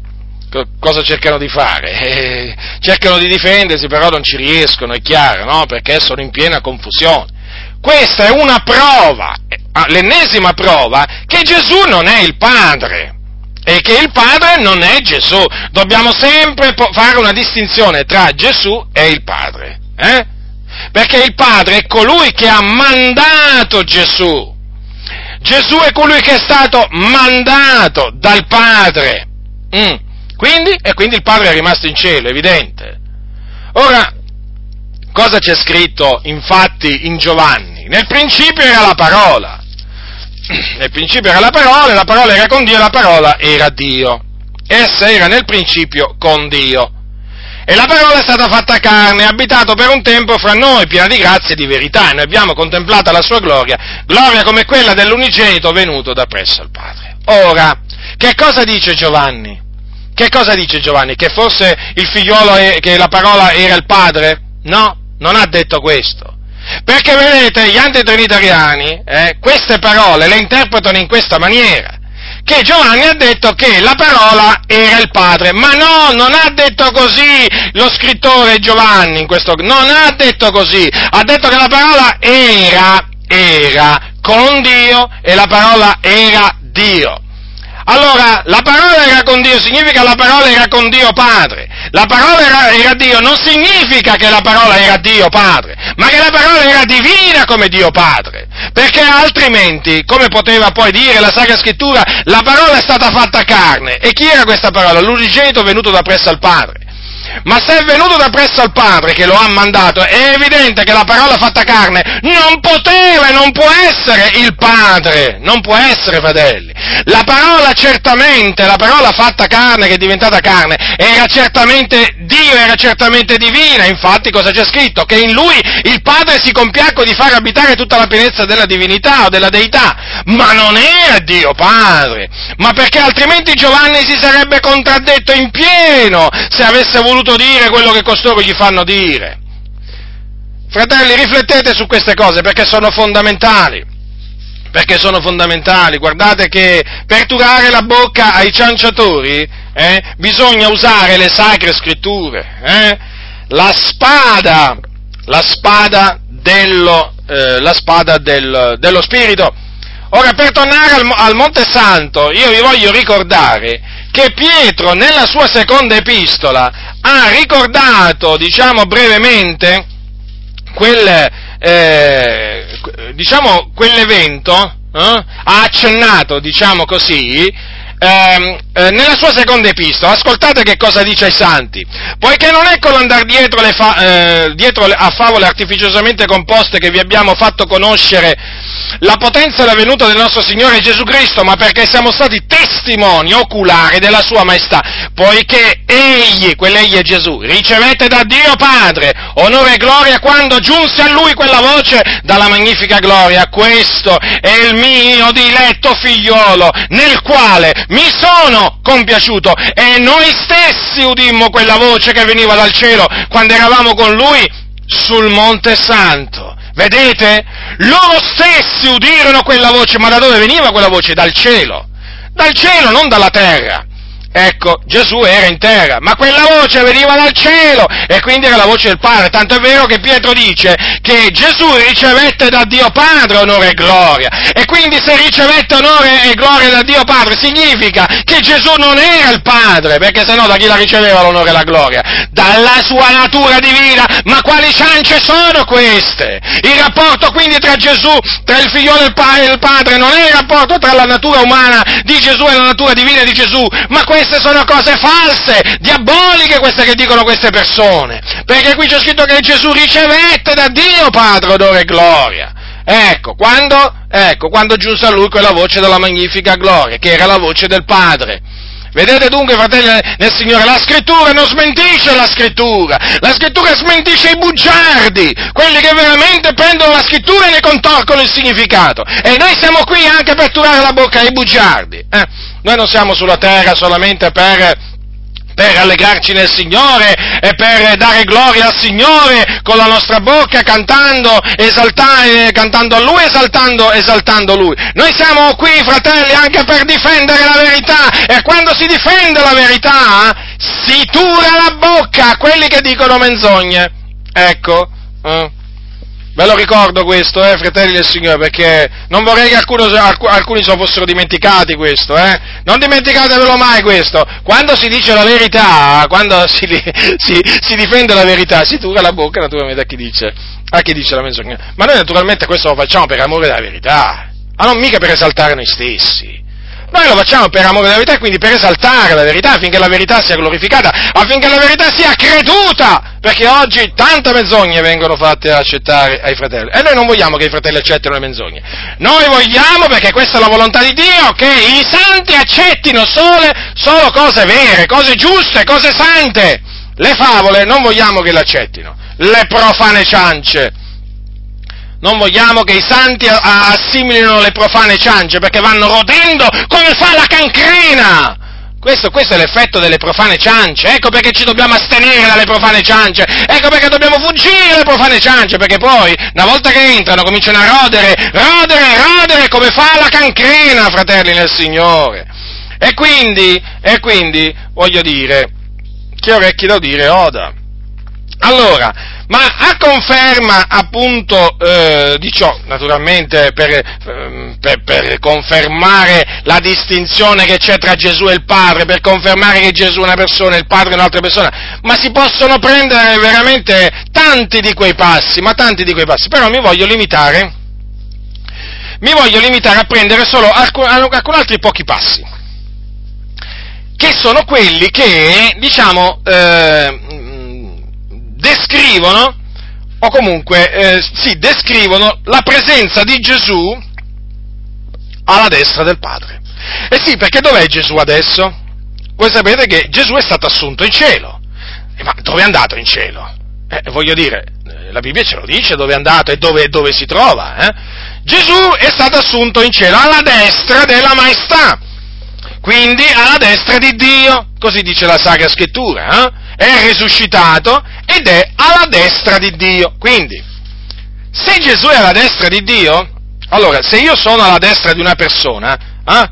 cosa cercano di fare? Eh, cercano di difendersi, però non ci riescono, è chiaro, no? Perché sono in piena confusione. Questa è una prova, ah, l'ennesima prova, che Gesù non è il Padre e che il Padre non è Gesù. Dobbiamo sempre fare una distinzione tra Gesù e il Padre. Eh? Perché il Padre è colui che ha mandato Gesù. Gesù è colui che è stato mandato dal Padre. Mm. Quindi, e quindi il Padre è rimasto in cielo, evidente. Ora, cosa c'è scritto infatti in Giovanni? Nel principio era la parola. Nel principio era la parola, la parola era con Dio, la parola era Dio. Essa era nel principio con Dio. E la parola è stata fatta carne, abitato per un tempo fra noi, piena di grazia e di verità, e noi abbiamo contemplato la sua gloria, gloria come quella dell'unigenito venuto da presso il Padre. Ora, che cosa dice Giovanni? Che cosa dice Giovanni? Che forse il figliolo, è, che la parola era il Padre? No, non ha detto questo. Perché vedete, gli antitrinitariani eh, queste parole le interpretano in questa maniera, che Giovanni ha detto che la parola era il Padre, ma no, non ha detto così lo scrittore Giovanni in questo, non ha detto così, ha detto che la parola era, era con Dio e la parola era Dio. Allora, la parola era con Dio significa la parola era con Dio Padre. La parola era, era, Dio non significa che la parola era Dio Padre, ma che la parola era divina come Dio Padre. Perché altrimenti, come poteva poi dire la Sacra Scrittura, la parola è stata fatta carne. E chi era questa parola? L'unigenito venuto da presso al Padre. Ma se è venuto da presso al Padre che lo ha mandato, è evidente che la parola fatta carne non poteva e non può essere il Padre, non può essere, fratelli. La parola certamente, la parola fatta carne che è diventata carne, era certamente Dio, era certamente divina, infatti cosa c'è scritto? Che in lui il Padre si compiacque di far abitare tutta la pienezza della divinità o della deità, ma non era Dio Padre, ma perché altrimenti Giovanni si sarebbe contraddetto in pieno se avesse voluto dire quello che costoro gli fanno dire. Fratelli, riflettete su queste cose perché sono fondamentali. Perché sono fondamentali. Guardate che per turare la bocca ai cianciatori eh, bisogna usare le sacre scritture. Eh? La spada, la spada, dello, eh, la spada del, dello Spirito. Ora, per tornare al, al Monte Santo, io vi voglio ricordare che Pietro nella sua seconda epistola ha ricordato, diciamo brevemente, quel, eh, diciamo, quell'evento, eh, ha accennato, diciamo così, ehm, eh, nella sua seconda epistola, ascoltate che cosa dice ai santi, poiché non è con l'andare dietro, fa- eh, dietro a favole artificiosamente composte che vi abbiamo fatto conoscere la potenza e la venuta del nostro Signore Gesù Cristo, ma perché siamo stati testimoni oculari della Sua Maestà, poiché Egli, quell'Egli è Gesù, ricevette da Dio Padre onore e gloria quando giunse a Lui quella voce dalla magnifica gloria, questo è il mio diletto figliolo, nel quale mi sono compiaciuto e noi stessi udimmo quella voce che veniva dal cielo quando eravamo con Lui sul Monte Santo. Vedete? Loro stessi udirono quella voce, ma da dove veniva quella voce? Dal cielo. Dal cielo, non dalla terra. Ecco, Gesù era in terra, ma quella voce veniva dal cielo e quindi era la voce del Padre. Tanto è vero che Pietro dice che Gesù ricevette da Dio Padre onore e gloria. E quindi se ricevette onore e gloria da Dio Padre significa che Gesù non era il Padre, perché sennò da chi la riceveva l'onore e la gloria? Dalla sua natura divina. Ma quali ciance sono queste? Il rapporto quindi tra Gesù, tra il figliolo e il Padre, non è il rapporto tra la natura umana di Gesù e la natura divina di Gesù, ma queste sono cose false, diaboliche queste che dicono queste persone, perché qui c'è scritto che Gesù ricevette da Dio Padre odore e gloria. Ecco quando, ecco, quando giunse a lui quella voce della magnifica gloria, che era la voce del Padre. Vedete dunque, fratelli nel Signore, la scrittura non smentisce la scrittura, la scrittura smentisce i bugiardi, quelli che veramente prendono la scrittura e ne contorcono il significato. E noi siamo qui anche per turare la bocca ai bugiardi. Eh? Noi non siamo sulla terra solamente per per allegrarci nel Signore e per dare gloria al Signore con la nostra bocca, cantando, esaltando, cantando a Lui, esaltando, esaltando Lui. Noi siamo qui, fratelli, anche per difendere la verità e quando si difende la verità si tura la bocca a quelli che dicono menzogne. Ecco. Eh. Ve lo ricordo questo, eh, fratelli del Signore, perché non vorrei che alcuno, alcuni se lo fossero dimenticati questo, eh. Non dimenticatevelo mai questo. Quando si dice la verità, quando si, si, si difende la verità, si tura la bocca naturalmente a chi dice, a chi dice la menzogna. Ma noi naturalmente questo lo facciamo per amore della verità, ma non mica per esaltare noi stessi. Noi lo facciamo per amore della verità quindi per esaltare la verità affinché la verità sia glorificata, affinché la verità sia creduta, perché oggi tante menzogne vengono fatte accettare ai fratelli e noi non vogliamo che i fratelli accettino le menzogne. Noi vogliamo, perché questa è la volontà di Dio, che i santi accettino sole, solo cose vere, cose giuste, cose sante. Le favole non vogliamo che le accettino, le profane ciance non vogliamo che i santi assimilino le profane ciance perché vanno rodendo come fa la cancrena. Questo, questo, è l'effetto delle profane ciance, ecco perché ci dobbiamo astenere dalle profane ciance, ecco perché dobbiamo fuggire dalle profane ciance, perché poi, una volta che entrano, cominciano a rodere, rodere, rodere come fa la cancrena, fratelli nel Signore. E quindi, e quindi, voglio dire, chi ha orecchi da udire, oda. Allora, ma a conferma appunto eh, di ciò, naturalmente per, ehm, per, per, confermare la distinzione che c'è tra Gesù e il Padre, per confermare che Gesù è una persona e il Padre è un'altra persona, ma si possono prendere veramente tanti di quei passi, ma tanti di quei passi, però mi voglio limitare, mi voglio limitare a prendere solo alcuni, alcuni altri pochi passi. che sono quelli che, diciamo, eh, descrivono, o comunque, eh, sì, descrivono la presenza di Gesù alla destra del Padre. E sì, perché dov'è Gesù adesso? Voi sapete che Gesù è stato assunto in cielo. Eh, ma dove è andato in cielo? Eh, voglio dire, eh, la Bibbia ce lo dice dove è andato e dove, dove si trova. Eh? Gesù è stato assunto in cielo alla destra della maestà, quindi alla destra di Dio, così dice la Sacra Scrittura. Eh? È risuscitato ed è alla destra di Dio. Quindi, se Gesù è alla destra di Dio, allora se io sono alla destra di una persona, eh,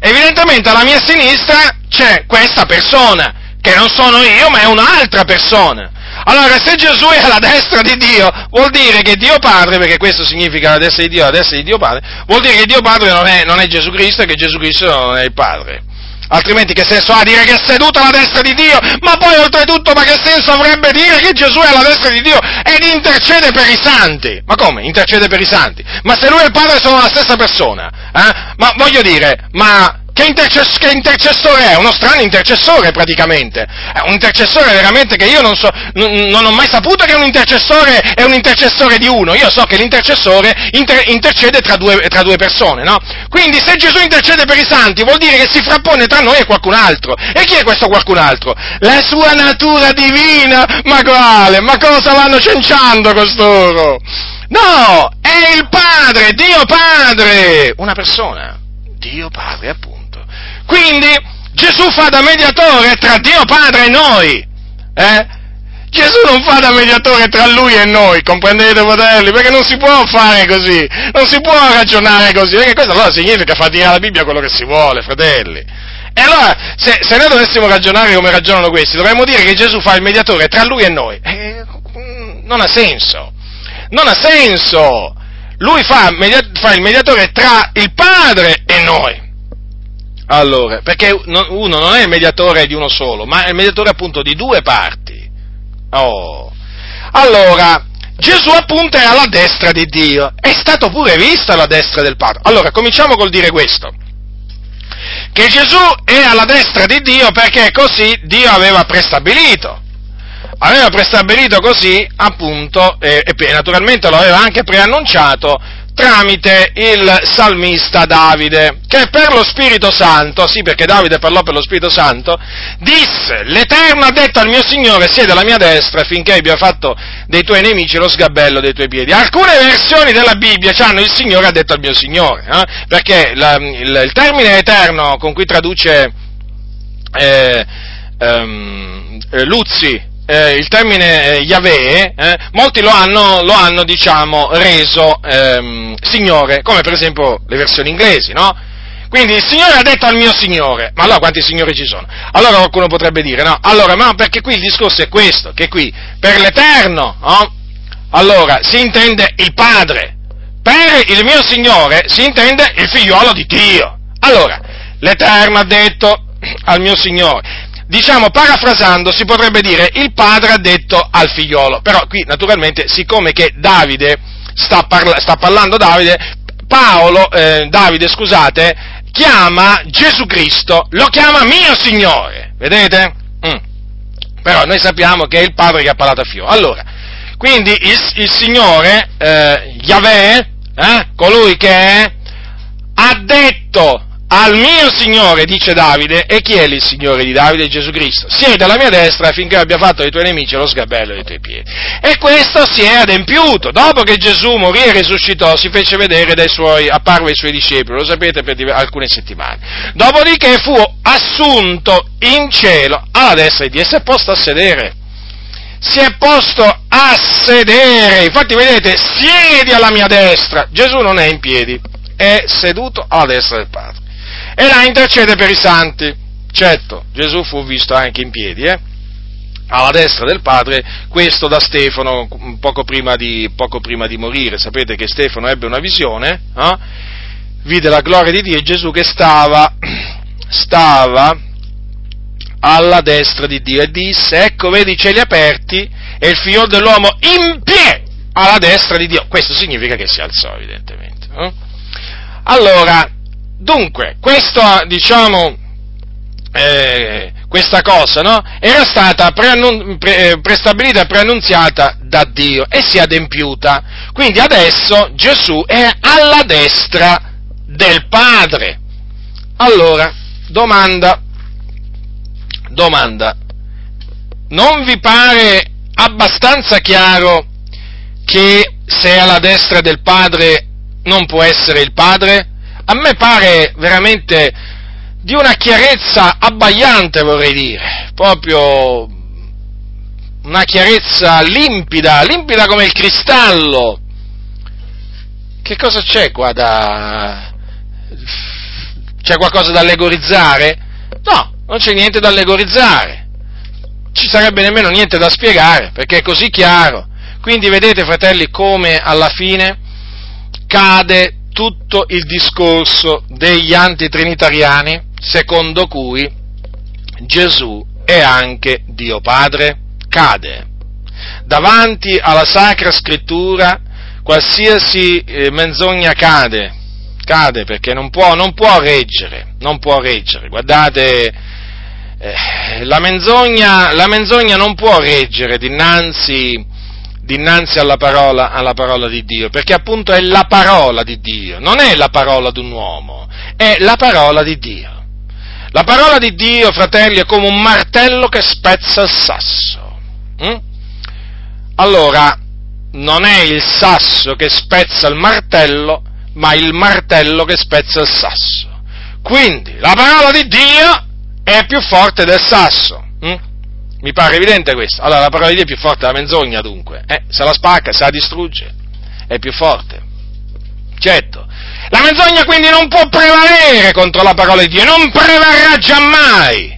evidentemente alla mia sinistra c'è questa persona, che non sono io, ma è un'altra persona. Allora, se Gesù è alla destra di Dio, vuol dire che Dio Padre, perché questo significa la destra di Dio, la destra di Dio Padre, vuol dire che Dio Padre non è, non è Gesù Cristo e che Gesù Cristo non è il Padre. Altrimenti che senso ha dire che è seduto alla destra di Dio? Ma poi oltretutto, ma che senso avrebbe dire che Gesù è alla destra di Dio ed intercede per i santi? Ma come? Intercede per i santi? Ma se lui e il Padre sono la stessa persona? Eh? Ma voglio dire, ma che, intercess- che, intercessore è? Uno strano intercessore praticamente. È un intercessore veramente che io non so, n- non ho mai saputo che un intercessore è un intercessore di uno. Io so che l'intercessore inter- intercede tra due, tra due, persone, no? Quindi se Gesù intercede per i santi vuol dire che si frappone tra noi e qualcun altro. E chi è questo qualcun altro? La sua natura divina! Ma quale? Ma cosa vanno cenciando costoro? No! È il Padre, Dio Padre! Una persona. Dio Padre, appunto. Quindi Gesù fa da mediatore tra Dio Padre e noi. Eh? Gesù non fa da mediatore tra lui e noi, comprendete fratelli? Perché non si può fare così, non si può ragionare così, perché questo allora significa far dire alla Bibbia quello che si vuole, fratelli. E allora, se, se noi dovessimo ragionare come ragionano questi, dovremmo dire che Gesù fa il mediatore tra lui e noi. Eh, non ha senso, non ha senso. Lui fa, fa il mediatore tra il Padre e noi. Allora, perché uno non è il mediatore di uno solo, ma è il mediatore appunto di due parti. Oh. Allora, Gesù appunto è alla destra di Dio, è stato pure visto alla destra del Padre. Allora, cominciamo col dire questo. Che Gesù è alla destra di Dio perché così Dio aveva prestabilito. Aveva prestabilito così, appunto, e, e naturalmente lo aveva anche preannunciato tramite il salmista Davide, che per lo Spirito Santo, sì perché Davide parlò per lo Spirito Santo, disse, l'Eterno ha detto al mio Signore, siede alla mia destra finché abbia fatto dei tuoi nemici lo sgabello dei tuoi piedi. Alcune versioni della Bibbia hanno il Signore ha detto al mio Signore, eh? perché la, il, il, termine eterno con cui traduce eh, um, Luzzi eh, il termine eh, Yahweh, eh, molti lo hanno, lo hanno diciamo, reso ehm, Signore, come per esempio le versioni inglesi, no? Quindi il Signore ha detto al mio Signore, ma allora quanti Signori ci sono? Allora qualcuno potrebbe dire, no? Allora, ma perché qui il discorso è questo, che qui per l'Eterno, no? Allora si intende il Padre, per il mio Signore si intende il figliuolo di Dio. Allora, l'Eterno ha detto al mio Signore, diciamo parafrasando, si potrebbe dire il padre ha detto al figliolo, però qui naturalmente siccome che Davide sta, parla, sta parlando Davide, Paolo, eh, Davide scusate, chiama Gesù Cristo, lo chiama mio Signore, vedete? Mm. Però noi sappiamo che è il padre che ha parlato a figlio. Allora, quindi il, il Signore, eh, Yahweh, eh, colui che è, ha detto al mio Signore, dice Davide, e chi è il Signore di Davide? Gesù Cristo. Siede alla mia destra affinché abbia fatto dei tuoi nemici lo sgabello dei tuoi piedi. E questo si è adempiuto. Dopo che Gesù morì e risuscitò, si fece vedere dai suoi, apparve ai suoi discepoli, lo sapete, per alcune settimane. Dopodiché fu assunto in cielo alla destra di Dio e si è posto a sedere. Si è posto a sedere. Infatti, vedete, siedi alla mia destra. Gesù non è in piedi, è seduto alla destra del Padre e là intercede per i santi. Certo, Gesù fu visto anche in piedi, eh? alla destra del Padre, questo da Stefano poco prima di, poco prima di morire. Sapete che Stefano ebbe una visione, eh? vide la gloria di Dio e Gesù che stava, stava alla destra di Dio e disse, ecco vedi i cieli aperti e il figlio dell'uomo in piedi alla destra di Dio. Questo significa che si alzò evidentemente. Eh? Allora, Dunque, questo, diciamo, eh, questa cosa, no? Era stata preannun- pre- eh, prestabilita e preannunziata da Dio e si è adempiuta. Quindi adesso Gesù è alla destra del Padre. Allora, domanda, domanda, non vi pare abbastanza chiaro che se è alla destra del Padre non può essere il Padre? A me pare veramente di una chiarezza abbagliante, vorrei dire, proprio una chiarezza limpida, limpida come il cristallo. Che cosa c'è qua da... c'è qualcosa da allegorizzare? No, non c'è niente da allegorizzare. Ci sarebbe nemmeno niente da spiegare, perché è così chiaro. Quindi vedete, fratelli, come alla fine cade tutto il discorso degli antitrinitariani secondo cui Gesù è anche Dio Padre, cade. Davanti alla Sacra Scrittura qualsiasi eh, menzogna cade, cade perché non può, non può reggere, non può reggere. Guardate, eh, la, menzogna, la, menzogna, non può reggere dinanzi, dinanzi alla, parola, alla parola di Dio, perché appunto è la parola di Dio, non è la parola di un uomo, è la parola di Dio. La parola di Dio, fratelli, è come un martello che spezza il sasso. Mm? Allora, non è il sasso che spezza il martello, ma il martello che spezza il sasso. Quindi, la parola di Dio è più forte del sasso. Mi pare evidente questo. Allora, la parola di Dio è più forte della menzogna, dunque. Eh, se la spacca, se la distrugge, è più forte. Certo, la menzogna quindi non può prevalere contro la parola di Dio, non prevarrà giammai.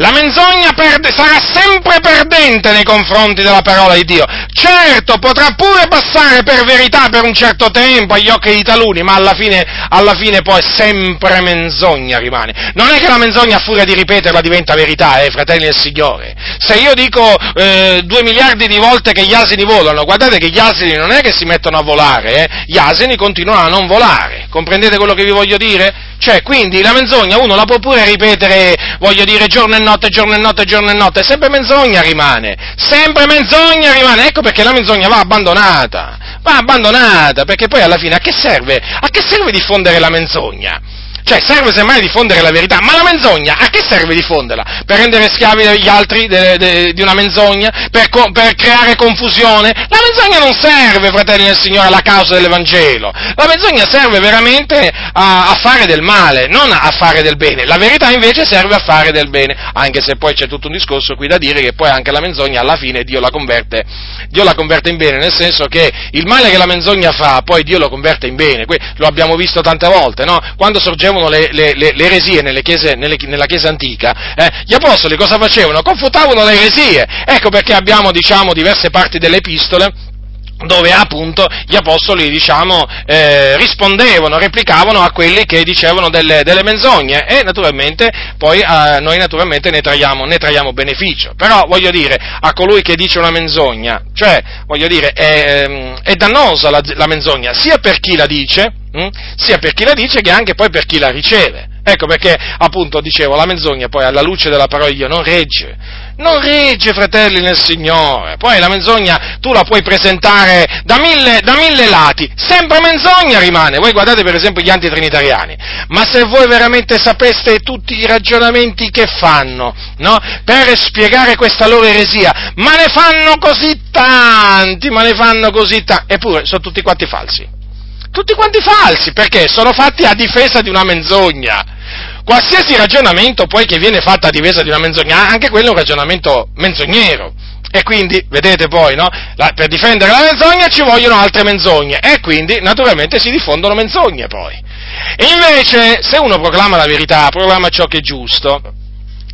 La menzogna perde, sarà sempre perdente nei confronti della parola di Dio. Certo, potrà pure passare per verità per un certo tempo agli occhi di taluni, ma alla fine, alla fine poi sempre menzogna rimane. Non è che la menzogna a furia di ripeterla diventa verità, eh, fratelli del Signore. Se io dico eh, due miliardi di volte che gli asini volano, guardate che gli asini non è che si mettono a volare, eh, gli asini continuano a non volare. Comprendete quello che vi voglio dire? Cioè, quindi la menzogna uno la può pure ripetere, voglio dire, giorno e notte, giorno e notte, giorno e notte, sempre menzogna rimane, sempre menzogna rimane, ecco perché la menzogna va abbandonata, va abbandonata, perché poi alla fine a che serve? A che serve diffondere la menzogna? Cioè, serve semmai diffondere la verità, ma la menzogna a che serve diffonderla? Per rendere schiavi gli altri de, de, di una menzogna? Per, co, per, creare confusione? La menzogna non serve, fratelli del Signore, alla causa dell'Evangelo. La menzogna serve veramente a, a, fare del male, non a fare del bene. La verità invece serve a fare del bene, anche se poi c'è tutto un discorso qui da dire che poi anche la menzogna alla fine Dio la converte, Dio la converte in bene, nel senso che il male che la menzogna fa, poi Dio lo converte in bene. Lo abbiamo visto tante volte, no? Quando sorgevano facevano le, le, le, le eresie nelle chiese, nelle, nella Chiesa antica, eh, gli apostoli cosa facevano? Confutavano le eresie. Ecco perché abbiamo, diciamo, diverse parti delle epistole dove appunto gli apostoli diciamo, eh, rispondevano, replicavano a quelli che dicevano delle, delle menzogne e naturalmente poi eh, noi naturalmente ne traiamo, ne traiamo, beneficio. Però voglio dire, a colui che dice una menzogna, cioè voglio dire, è, ehm, è dannosa la, la, menzogna sia per chi la dice, hm, sia per chi la dice che anche poi per chi la riceve. Ecco perché, appunto, dicevo, la menzogna poi alla luce della parola di Dio non regge, non regge, fratelli nel Signore. Poi la menzogna tu la puoi presentare da mille, da mille lati, sempre menzogna rimane. Voi guardate per esempio gli antitrinitariani, ma se voi veramente sapeste tutti i ragionamenti che fanno, no? Per spiegare questa loro eresia, ma ne fanno così tanti, ma ne fanno così tanti, eppure sono tutti quanti falsi tutti quanti falsi, perché sono fatti a difesa di una menzogna. Qualsiasi ragionamento poi che viene fatto a difesa di una menzogna, anche quello è un ragionamento menzognero. E quindi, vedete poi, no? La, per difendere la menzogna ci vogliono altre menzogne. E quindi, naturalmente, si diffondono menzogne poi. E invece, se uno proclama la verità, proclama ciò che è giusto,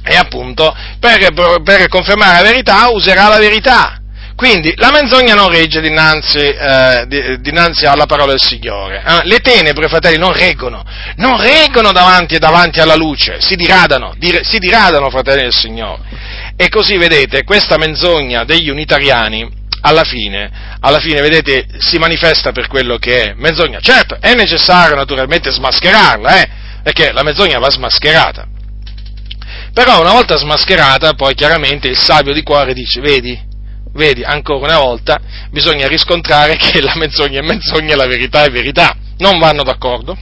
e appunto, per, per confermare la verità, userà la verità. Quindi la menzogna non regge dinanzi, eh, dinanzi alla parola del Signore. Eh? Le tenebre, fratelli, non reggono, non reggono davanti, davanti alla luce, si diradano, dire, si diradano, fratelli del Signore. E così, vedete, questa menzogna degli unitariani, alla fine, alla fine, vedete, si manifesta per quello che è menzogna. Certo, è necessario naturalmente smascherarla, eh? perché la menzogna va smascherata. Però una volta smascherata, poi chiaramente il sabio di cuore dice, vedi, vedi, ancora una volta bisogna riscontrare che la menzogna è menzogna e la verità è verità. Non vanno d'accordo?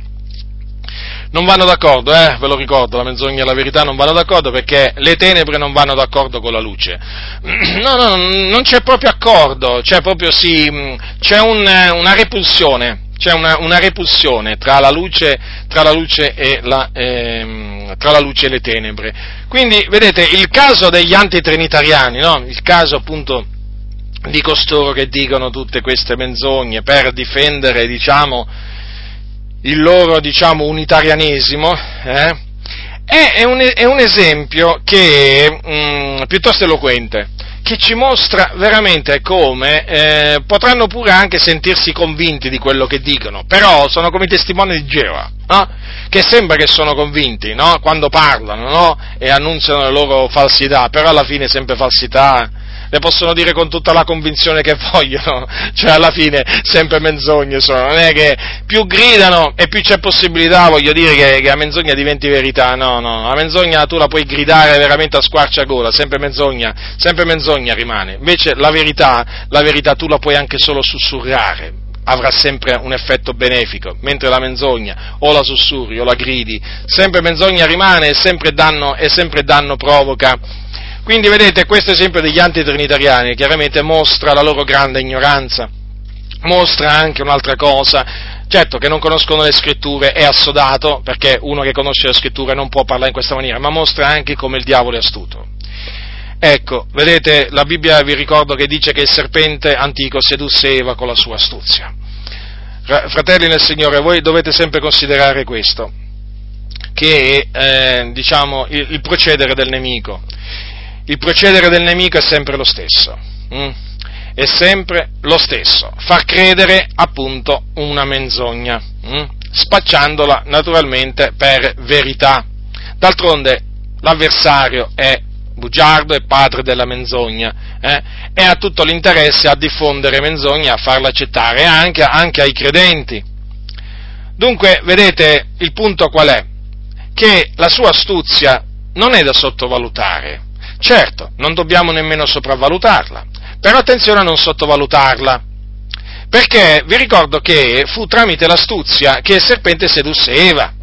Non vanno d'accordo, eh, ve lo ricordo, la menzogna e la verità non vanno d'accordo perché le tenebre non vanno d'accordo con la luce. No, no, non c'è proprio accordo, c'è proprio sì, c'è un, una repulsione c'è una, una repulsione tra la, luce, tra, la e la, ehm, tra la luce e le tenebre. Quindi, vedete, il caso degli antitrinitariani, no? il caso appunto di costoro che dicono tutte queste menzogne per difendere, diciamo, il loro, diciamo, unitarianesimo, eh? è, un, è, un, esempio che è mm, piuttosto eloquente che ci mostra veramente come eh, potranno pure anche sentirsi convinti di quello che dicono, però sono come i testimoni di Geova, no? che sembra che sono convinti no? quando parlano no? e annunziano le loro falsità, però alla fine sempre falsità le possono dire con tutta la convinzione che vogliono, cioè alla fine sempre menzogne sono, non è che più gridano e più c'è possibilità, voglio dire, che, che la menzogna diventi verità, no, no, la menzogna tu la puoi gridare veramente a squarciagola, sempre menzogna, sempre menzogna rimane, invece la verità, la verità tu la puoi anche solo sussurrare, avrà sempre un effetto benefico, mentre la menzogna o la sussurri o la gridi, sempre menzogna rimane e sempre danno, e sempre danno provoca quindi vedete, questo esempio degli antitrinitariani chiaramente mostra la loro grande ignoranza, mostra anche un'altra cosa, certo che non conoscono le scritture è assodato, perché uno che conosce le scritture non può parlare in questa maniera, ma mostra anche come il diavolo è astuto. Ecco, vedete, la Bibbia vi ricordo che dice che il serpente antico sedusse Eva con la sua astuzia. Fratelli nel Signore, voi dovete sempre considerare questo, che è eh, diciamo, il, il procedere del nemico il procedere del nemico è sempre lo stesso. Mm? È sempre lo stesso. Far credere appunto una menzogna, mm? spacciandola naturalmente per verità. D'altronde l'avversario è bugiardo e padre della menzogna eh? e ha tutto l'interesse a diffondere menzogne, a farla accettare anche, anche ai credenti. Dunque, vedete, il punto qual è? Che la sua astuzia non è da sottovalutare, Certo, non dobbiamo nemmeno sopravvalutarla, però attenzione a non sottovalutarla, perché vi ricordo che fu tramite l'astuzia che il serpente sedusse Eva.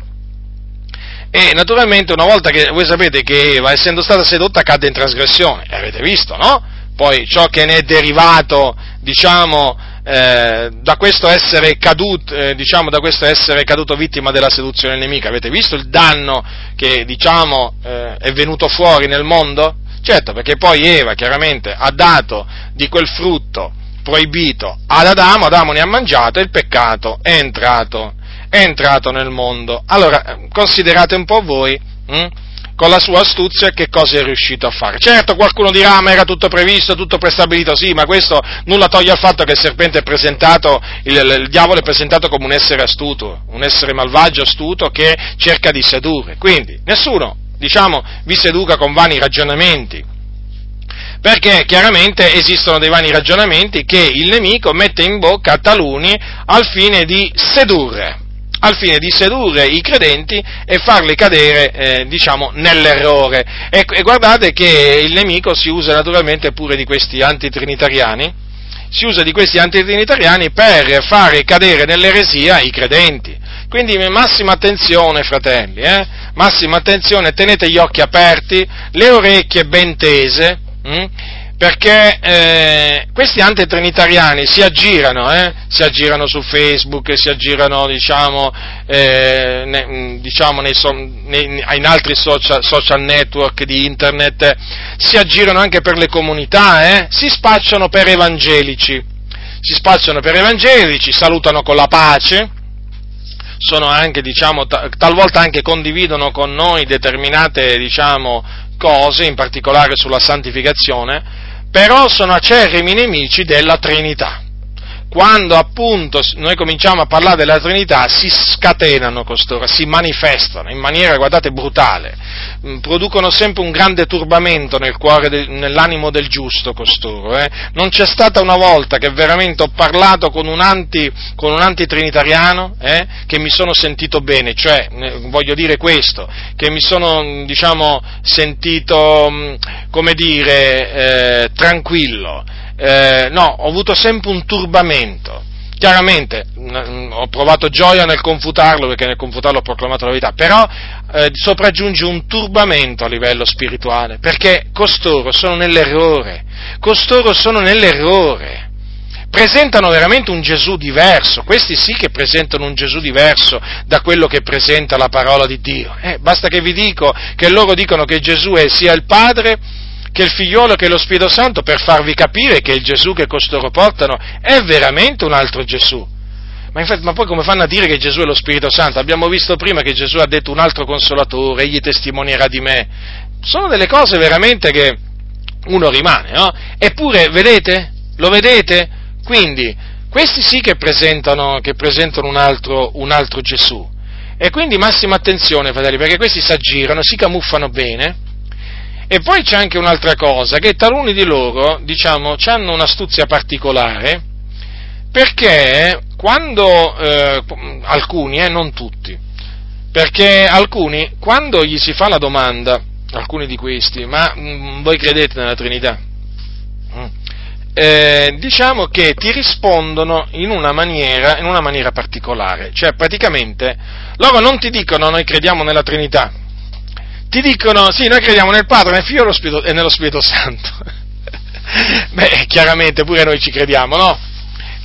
E naturalmente una volta che voi sapete che Eva, essendo stata sedotta, cadde in trasgressione, avete visto, no? Poi ciò che ne è derivato, diciamo, eh, da, questo caduto, eh, diciamo, da questo essere caduto vittima della seduzione nemica, avete visto il danno che, diciamo, eh, è venuto fuori nel mondo? Certo, perché poi Eva chiaramente ha dato di quel frutto proibito ad Adamo, Adamo ne ha mangiato e il peccato è entrato, è entrato nel mondo. Allora, considerate un po' voi, hm, con la sua astuzia, che cosa è riuscito a fare. Certo, qualcuno dirà, ma era tutto previsto, tutto prestabilito, sì, ma questo nulla toglie al fatto che il serpente è presentato, il, il diavolo è presentato come un essere astuto, un essere malvagio, astuto, che cerca di sedurre. Quindi, nessuno diciamo, vi seduca con vani ragionamenti. Perché chiaramente esistono dei vani ragionamenti che il nemico mette in bocca a taluni al fine di sedurre, al fine di sedurre i credenti e farli cadere, eh, diciamo, nell'errore. E, e, guardate che il nemico si usa naturalmente pure di questi antitrinitariani, si usa di questi antitrinitariani per fare cadere nell'eresia i credenti. Quindi massima attenzione, fratelli, eh? massima attenzione, tenete gli occhi aperti, le orecchie ben tese, hm? Perché eh, questi antitrinitariani si aggirano, eh? si aggirano su Facebook, si aggirano diciamo, eh, ne, diciamo nei, nei, in altri social, social, network di internet, si aggirano anche per le comunità, eh? si spacciano per evangelici, si spacciano per evangelici, salutano con la pace, sono anche, diciamo, talvolta anche condividono con noi determinate, diciamo, cose, in particolare sulla santificazione, però sono acerrimi nemici della Trinità. Quando appunto noi cominciamo a parlare della Trinità, si scatenano costoro, si manifestano in maniera, guardate, brutale, mm, producono sempre un grande turbamento nel cuore, de, nell'animo del giusto costoro. Eh? Non c'è stata una volta che veramente ho parlato con un, anti, con un antitrinitariano eh? che mi sono sentito bene, cioè, voglio dire questo, che mi sono, diciamo, sentito, mm, come dire, eh, tranquillo eh, no, ho avuto sempre un turbamento. Chiaramente mh, ho provato gioia nel confutarlo perché nel confutarlo ho proclamato la verità, però eh, sopraggiunge un turbamento a livello spirituale perché costoro sono nell'errore, costoro sono nell'errore presentano veramente un Gesù diverso, questi sì che presentano un Gesù diverso da quello che presenta la parola di Dio. Eh, basta che vi dico che loro dicono che Gesù è sia il Padre che il figliolo che lo Spirito Santo per farvi capire che il Gesù che costoro portano è veramente un altro Gesù. Ma, infatti, ma poi come fanno a dire che Gesù è lo Spirito Santo? Abbiamo visto prima che Gesù ha detto un altro consolatore, egli testimonierà di me. Sono delle cose veramente che uno rimane, no? Eppure, vedete? Lo vedete? Quindi, questi sì che presentano, che presentano un, altro, un altro Gesù. E quindi massima attenzione, fratelli, perché questi si aggirano, si camuffano bene, e poi c'è anche un'altra cosa, che taluni di loro, diciamo, hanno un'astuzia particolare, perché quando, eh, alcuni, eh, non tutti, perché alcuni, quando gli si fa la domanda, alcuni di questi, ma mh, mm, voi credete nella Trinità? Mm. Eh, diciamo che ti rispondono in una, maniera, in una maniera particolare, cioè praticamente loro non ti dicono noi crediamo nella Trinità, ti dicono sì, noi crediamo nel Padre, nel Figlio e nello Spirito Santo. Beh, chiaramente pure noi ci crediamo, no?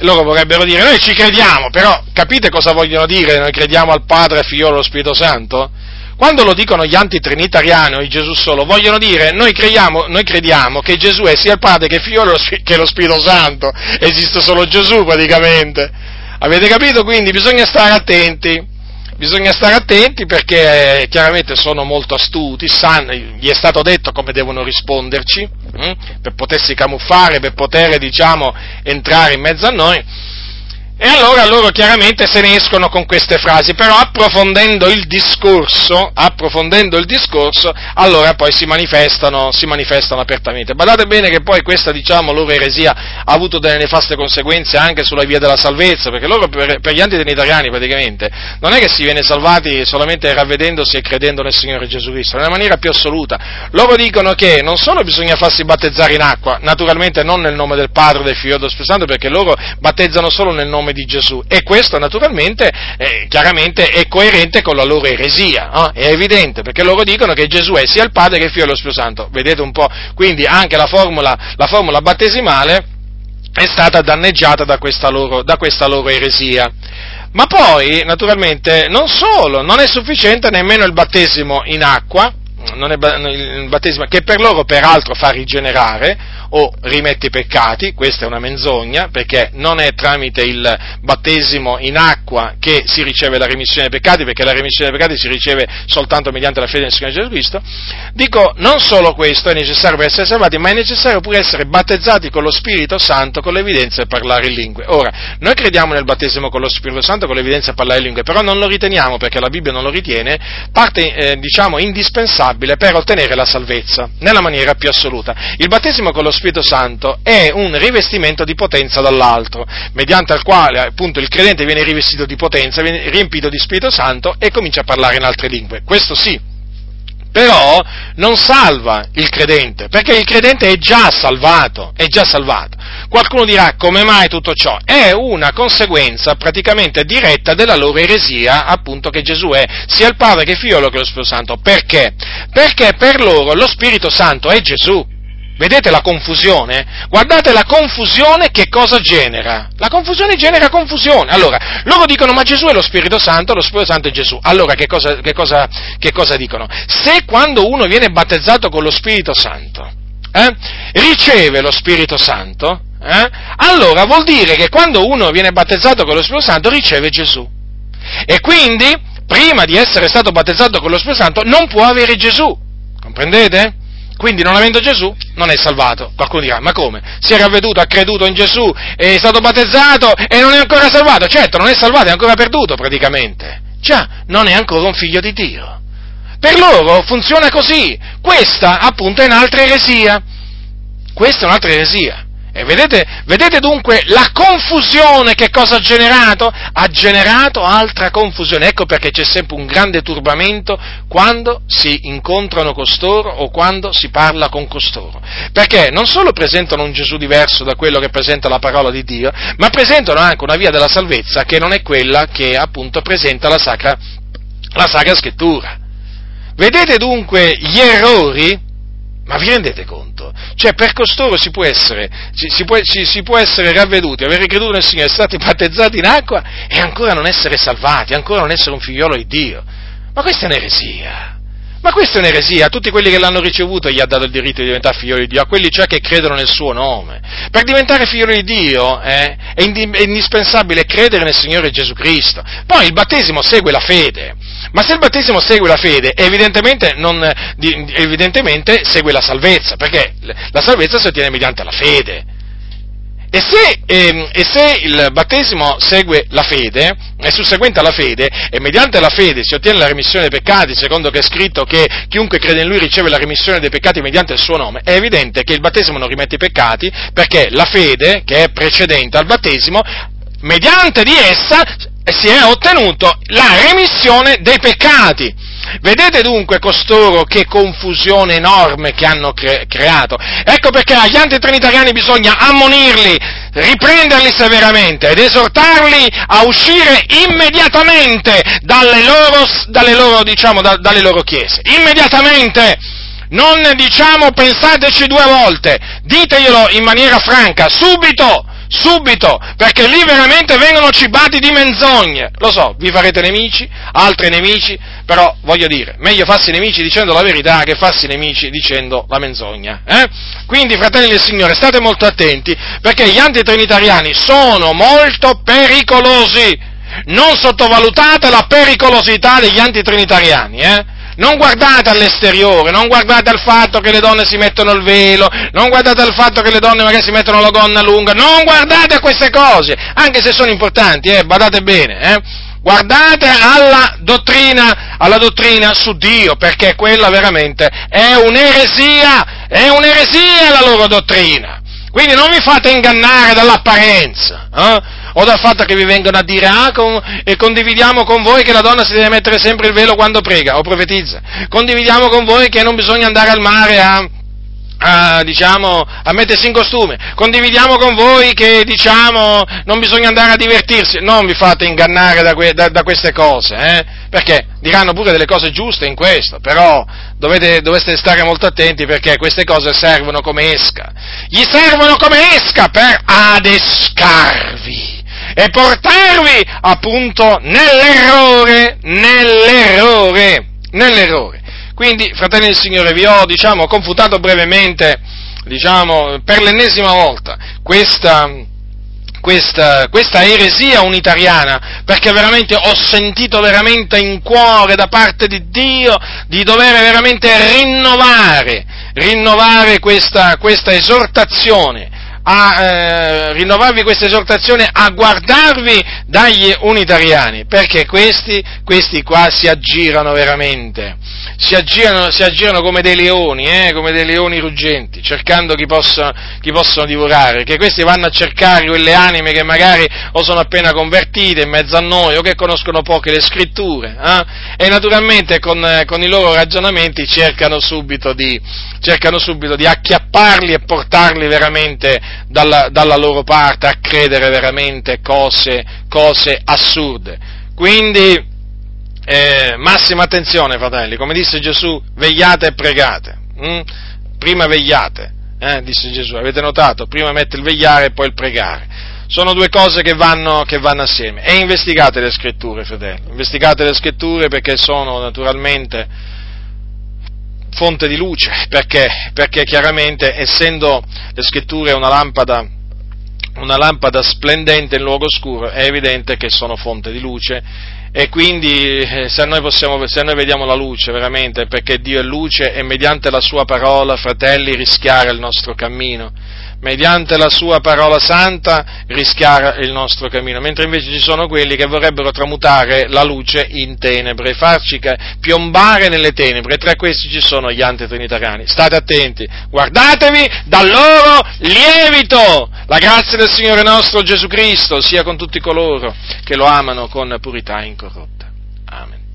Loro vorrebbero dire noi ci crediamo, però capite cosa vogliono dire noi crediamo al Padre, al Figlio e allo Spirito Santo? Quando lo dicono gli antitrinitariani o i Gesù solo, vogliono dire noi crediamo, noi crediamo che Gesù è sia il Padre che il Figlio che lo Spirito Santo, esiste solo Gesù praticamente. Avete capito? Quindi bisogna stare attenti bisogna stare attenti perché eh, chiaramente sono molto astuti, sanno, gli è stato detto come devono risponderci, hm, per potersi camuffare, per poter diciamo, entrare in mezzo a noi e allora loro chiaramente se ne escono con queste frasi, però approfondendo il discorso, approfondendo il discorso, allora poi si manifestano, si manifestano apertamente. Badate bene che poi questa, diciamo, loro eresia ha avuto delle nefaste conseguenze anche sulla via della salvezza, perché loro per, per gli antitrinitariani praticamente non è che si viene salvati solamente ravvedendosi e credendo nel Signore Gesù Cristo, nella maniera più assoluta. Loro dicono che non solo bisogna farsi battezzare in acqua, naturalmente non nel nome del Padre, del Figlio e dello Spirito Santo, perché loro battezzano solo nel nome di Gesù e questo naturalmente eh, chiaramente è coerente con la loro eresia, no? è evidente perché loro dicono che Gesù è sia il Padre che il Figlio e lo Spirito Santo, vedete un po', quindi anche la formula, la formula battesimale è stata danneggiata da questa loro, da questa loro eresia. Ma poi, naturalmente, non solo, non è sufficiente nemmeno il battesimo in acqua, il battesimo, che per loro peraltro fa rigenerare o rimette i peccati, questa è una menzogna, perché non è tramite il battesimo in acqua che si riceve la remissione dei peccati, perché la remissione dei peccati si riceve soltanto mediante la fede nel Signore Gesù Cristo. Dico, non solo questo è necessario per essere salvati, ma è necessario pure essere battezzati con lo Spirito Santo con l'evidenza di parlare in lingue. Ora, noi crediamo nel battesimo con lo Spirito Santo con l'evidenza di parlare in lingue, però non lo riteniamo, perché la Bibbia non lo ritiene, parte, eh, diciamo, indispensabile indispensabile per ottenere la salvezza, nella maniera più assoluta. Il battesimo con lo Spirito Santo è un rivestimento di potenza dall'alto, mediante il quale appunto il credente viene rivestito di potenza, viene riempito di Spirito Santo e comincia a parlare in altre lingue. Questo sì però non salva il credente, perché il credente è già salvato, è già salvato. Qualcuno dirà come mai tutto ciò? È una conseguenza praticamente diretta della loro eresia, appunto che Gesù è sia il Padre che il Figlio che lo Spirito Santo. Perché? Perché per loro lo Spirito Santo è Gesù. Vedete la confusione? Guardate la confusione che cosa genera. La confusione genera confusione. Allora, loro dicono ma Gesù è lo Spirito Santo, lo Spirito Santo è Gesù. Allora che cosa, che cosa, che cosa dicono? Se quando uno viene battezzato con lo Spirito Santo, eh, riceve lo Spirito Santo, eh, allora vuol dire che quando uno viene battezzato con lo Spirito Santo riceve Gesù. E quindi, prima di essere stato battezzato con lo Spirito Santo, non può avere Gesù. Comprendete? Quindi non avendo Gesù non è salvato. Qualcuno dirà, ma come? Si è ravveduto, ha creduto in Gesù, è stato battezzato e non è ancora salvato. Certo, non è salvato, è ancora perduto praticamente. Già, non è ancora un figlio di Dio. Per loro funziona così. Questa appunto è un'altra eresia. Questa è un'altra eresia. E vedete, vedete, dunque la confusione che cosa ha generato? Ha generato altra confusione. Ecco perché c'è sempre un grande turbamento quando si incontrano costoro o quando si parla con costoro. Perché non solo presentano un Gesù diverso da quello che presenta la parola di Dio, ma presentano anche una via della salvezza che non è quella che appunto presenta la Sacra, la sacra Scrittura. Vedete dunque gli errori? Ma vi rendete conto? Cioè, per costoro si può essere, si, si, può, si, si può essere ravveduti, avere creduto nel Signore, stati battezzati in acqua e ancora non essere salvati, ancora non essere un figliolo di Dio. Ma questa è un'eresia. Ma questa è un'eresia, a tutti quelli che l'hanno ricevuto gli ha dato il diritto di diventare figlioli di Dio, a quelli cioè che credono nel suo nome. Per diventare figlioli di Dio eh, è, indispensabile credere nel Signore Gesù Cristo. Poi il battesimo segue la fede, ma se il battesimo segue la fede, evidentemente, non, evidentemente segue la salvezza, perché la salvezza si ottiene mediante la fede. E se, eh, e se, il battesimo segue la fede, è susseguente alla fede, e mediante la fede si ottiene la remissione dei peccati, secondo che è scritto che chiunque crede in lui riceve la remissione dei peccati mediante il suo nome, è evidente che il battesimo non rimette i peccati, perché la fede, che è precedente al battesimo, mediante di essa si è ottenuto la remissione dei peccati. Vedete dunque costoro che confusione enorme che hanno cre- creato. Ecco perché agli antitrinitariani bisogna ammonirli, riprenderli severamente ed esortarli a uscire immediatamente dalle loro, dalle loro, diciamo, da, dalle loro chiese. Immediatamente! Non diciamo pensateci due volte, diteglielo in maniera franca, subito! Subito, perché lì veramente vengono cibati di menzogne. Lo so, vi farete nemici, altri nemici, però voglio dire, meglio farsi nemici dicendo la verità che farsi nemici dicendo la menzogna. Eh? Quindi, fratelli del Signore, state molto attenti, perché gli antitrinitariani sono molto pericolosi. Non sottovalutate la pericolosità degli antitrinitariani, eh? Non guardate all'esteriore, non guardate al fatto che le donne si mettono il velo, non guardate al fatto che le donne magari si mettono la gonna lunga, non guardate a queste cose, anche se sono importanti, eh, badate bene, eh. Guardate alla dottrina, alla dottrina su Dio, perché quella veramente è un'eresia, è un'eresia la loro dottrina. Quindi non vi fate ingannare dall'apparenza. Eh? O dal fatto che vi vengono a dire ah, con, e condividiamo con voi che la donna si deve mettere sempre il velo quando prega o profetizza, condividiamo con voi che non bisogna andare al mare a, a, diciamo, a mettersi in costume, condividiamo con voi che diciamo, non bisogna andare a divertirsi, non vi fate ingannare da, que, da, da queste cose, eh? perché diranno pure delle cose giuste in questo, però dovete, dovete stare molto attenti perché queste cose servono come esca, gli servono come esca per adescarvi e portarvi appunto nell'errore, nell'errore, nell'errore. Quindi, fratelli del Signore, vi ho, diciamo, confutato brevemente, diciamo, per l'ennesima volta questa, questa, questa, eresia unitariana, perché veramente ho sentito veramente in cuore da parte di Dio di dover veramente rinnovare, rinnovare questa, questa esortazione a eh, rinnovarvi questa esortazione a guardarvi dagli unitariani, perché questi, questi qua si aggirano veramente, si aggirano, si aggirano come dei leoni, eh, come dei leoni ruggenti, cercando chi possono, chi possono divorare, che questi vanno a cercare quelle anime che magari o sono appena convertite in mezzo a noi o che conoscono poche le scritture, eh, e naturalmente con, con, i loro ragionamenti cercano subito di, cercano subito di acchiapparli e portarli veramente dalla, dalla loro parte a credere veramente cose, cose assurde. Quindi, eh, massima attenzione, fratelli, come disse Gesù, vegliate e pregate. Mm? Prima vegliate, eh, disse Gesù, avete notato? Prima mette il vegliare e poi il pregare. Sono due cose che vanno, che vanno assieme. E investigate le scritture, fratelli, investigate le scritture perché sono naturalmente fonte di luce, perché? Perché chiaramente essendo le scritture una lampada, una lampada splendente in luogo oscuro, è evidente che sono fonte di luce e quindi eh, se noi, possiamo, se noi vediamo la luce veramente perché Dio è luce e mediante la sua parola, fratelli, rischiare il nostro cammino mediante la sua parola santa rischiare il nostro cammino, mentre invece ci sono quelli che vorrebbero tramutare la luce in tenebre, farci piombare nelle tenebre, e tra questi ci sono gli antitrinitariani. State attenti, guardatevi dal loro lievito! La grazia del Signore nostro Gesù Cristo sia con tutti coloro che lo amano con purità incorrotta. Amen.